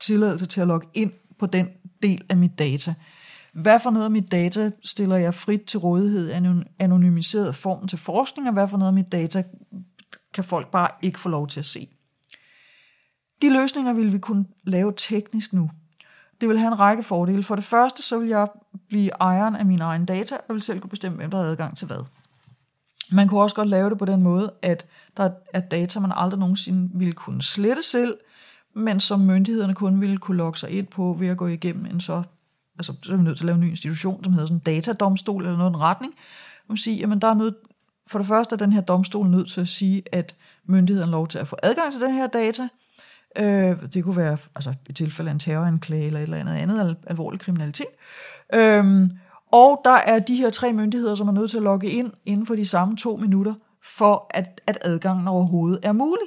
tilladelse til at logge ind på den del af mit data. Hvad for noget af mit data stiller jeg frit til rådighed af anonymiseret form til forskning, og hvad for noget af mit data kan folk bare ikke få lov til at se. De løsninger vil vi kunne lave teknisk nu. Det vil have en række fordele. For det første, så vil jeg blive ejeren af mine egne data, og vil selv kunne bestemme, hvem der har adgang til hvad. Man kunne også godt lave det på den måde, at der er data, man aldrig nogensinde ville kunne slette selv, men som myndighederne kun ville kunne logge sig ind på ved at gå igennem en så, altså så er vi nødt til at lave en ny institution, som hedder sådan en datadomstol eller noget i den retning. Man sige, jamen der er nødt, for det første er den her domstol nødt til at sige, at myndigheden lov til at få adgang til den her data. Øh, det kunne være altså, i tilfælde af en terroranklage eller et eller andet andet al- alvorlig kriminalitet. Øh, og der er de her tre myndigheder, som er nødt til at logge ind inden for de samme to minutter, for at, at adgangen overhovedet er mulig.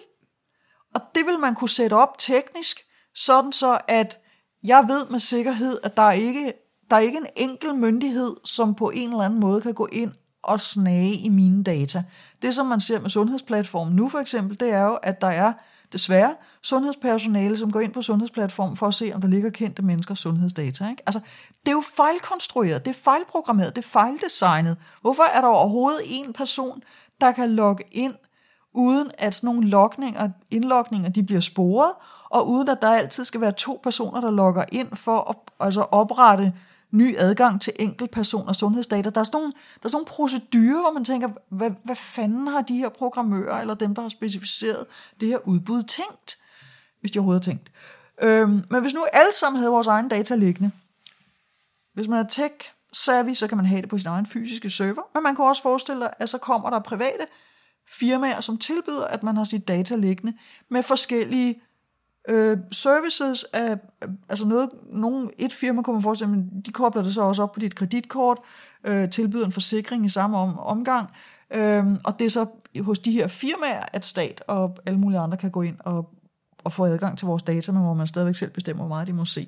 Og det vil man kunne sætte op teknisk, sådan så at jeg ved med sikkerhed, at der er ikke der er ikke en enkel myndighed, som på en eller anden måde kan gå ind og snage i mine data. Det, som man ser med sundhedsplatformen nu for eksempel, det er jo, at der er desværre sundhedspersonale, som går ind på sundhedsplatformen for at se, om der ligger kendte menneskers sundhedsdata. Ikke? Altså, det er jo fejlkonstrueret, det er fejlprogrammeret, det er fejldesignet. Hvorfor er der overhovedet en person, der kan logge ind, uden at sådan nogle logninger, indlogninger, de bliver sporet, og uden at der altid skal være to personer, der logger ind for at altså oprette ny adgang til enkeltpersoners sundhedsdata. Der er, sådan nogle, der er sådan nogle procedurer, hvor man tænker, hvad, hvad fanden har de her programmører, eller dem, der har specificeret det her udbud, tænkt? Hvis de overhovedet har tænkt. Øhm, men hvis nu alle sammen havde vores egen data liggende, hvis man er tech savvy, så kan man have det på sin egen fysiske server, men man kan også forestille sig, at så kommer der private firmaer, som tilbyder, at man har sit data liggende med forskellige Øh, services er altså noget, nogen, et firma kunne man forestille men de kobler det så også op på dit kreditkort, øh, tilbyder en forsikring i samme om, omgang, øh, og det er så hos de her firmaer, at stat og alle mulige andre kan gå ind og, og få adgang til vores data, men hvor man stadigvæk selv bestemmer, hvor meget de må se.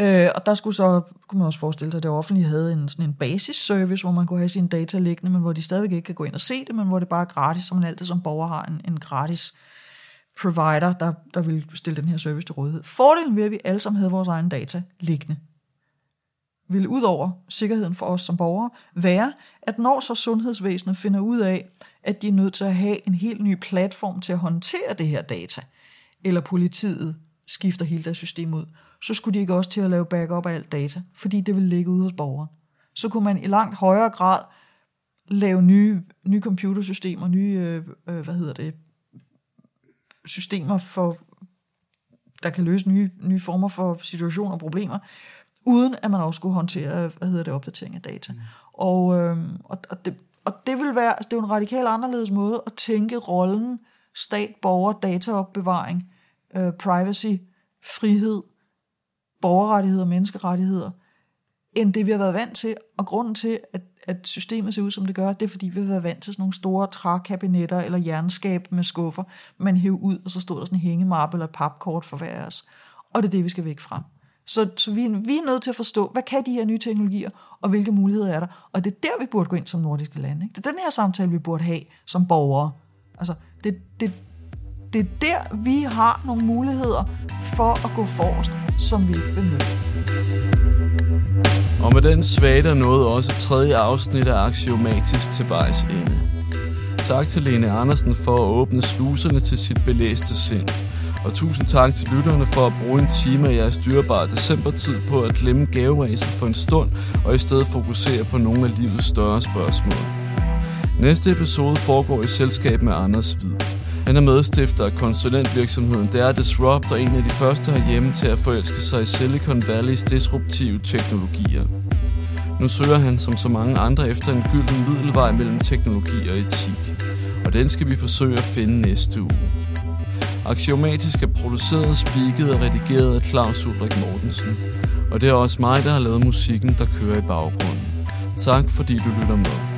Øh, og der skulle så, kunne man også forestille sig, at det offentlige havde en, sådan en basisservice, hvor man kunne have sine data liggende, men hvor de stadigvæk ikke kan gå ind og se det, men hvor det bare er gratis, så man altid som borger har en, en gratis øh, provider, der, der vil stille den her service til rådighed. Fordelen ved, at vi alle sammen havde vores egne data liggende, vil ud over sikkerheden for os som borgere være, at når så sundhedsvæsenet finder ud af, at de er nødt til at have en helt ny platform til at håndtere det her data, eller politiet skifter hele deres system ud, så skulle de ikke også til at lave backup af alt data, fordi det vil ligge ude hos borgeren. Så kunne man i langt højere grad lave nye, nye computersystemer, nye, øh, øh hvad hedder det, systemer, for, der kan løse nye, nye former for situationer og problemer, uden at man også skulle håndtere hvad hedder det, opdatering af data. Mm. Og, øh, og, og, det, og det vil være, altså det er jo en radikal anderledes måde at tænke rollen stat, borger, dataopbevaring, øh, privacy, frihed, borgerrettigheder, menneskerettigheder, end det vi har været vant til. Og grunden til, at at systemet ser ud, som det gør, det er fordi, vi har været vant til sådan nogle store trækabinetter eller jernskab med skuffer, man hæver ud, og så står der sådan en hængemappe eller et papkort for hver af os. Og det er det, vi skal væk fra. Så, så vi, vi er nødt til at forstå, hvad kan de her nye teknologier, og hvilke muligheder er der. Og det er der, vi burde gå ind som nordiske lande. Ikke? Det er den her samtale, vi burde have som borgere. Altså, det, det, det er der, vi har nogle muligheder for at gå forrest, som vi ikke benytter. Med den svage nåede også tredje afsnit af Axiomatisk til vejs ende. Tak til Lene Andersen for at åbne sluserne til sit belæste sind. Og tusind tak til lytterne for at bruge en time af jeres dyrebare decembertid på at glemme gaveræset for en stund, og i stedet fokusere på nogle af livets større spørgsmål. Næste episode foregår i selskab med Anders Hvid. Han er medstifter af konsulentvirksomheden Der Disrupt og en af de første herhjemme til at forelske sig i Silicon Valleys disruptive teknologier. Nu søger han som så mange andre efter en gylden middelvej mellem teknologi og etik. Og den skal vi forsøge at finde næste uge. Axiomatisk er produceret, spiket og redigeret af Claus Ulrik Mortensen. Og det er også mig, der har lavet musikken, der kører i baggrunden. Tak fordi du lytter med.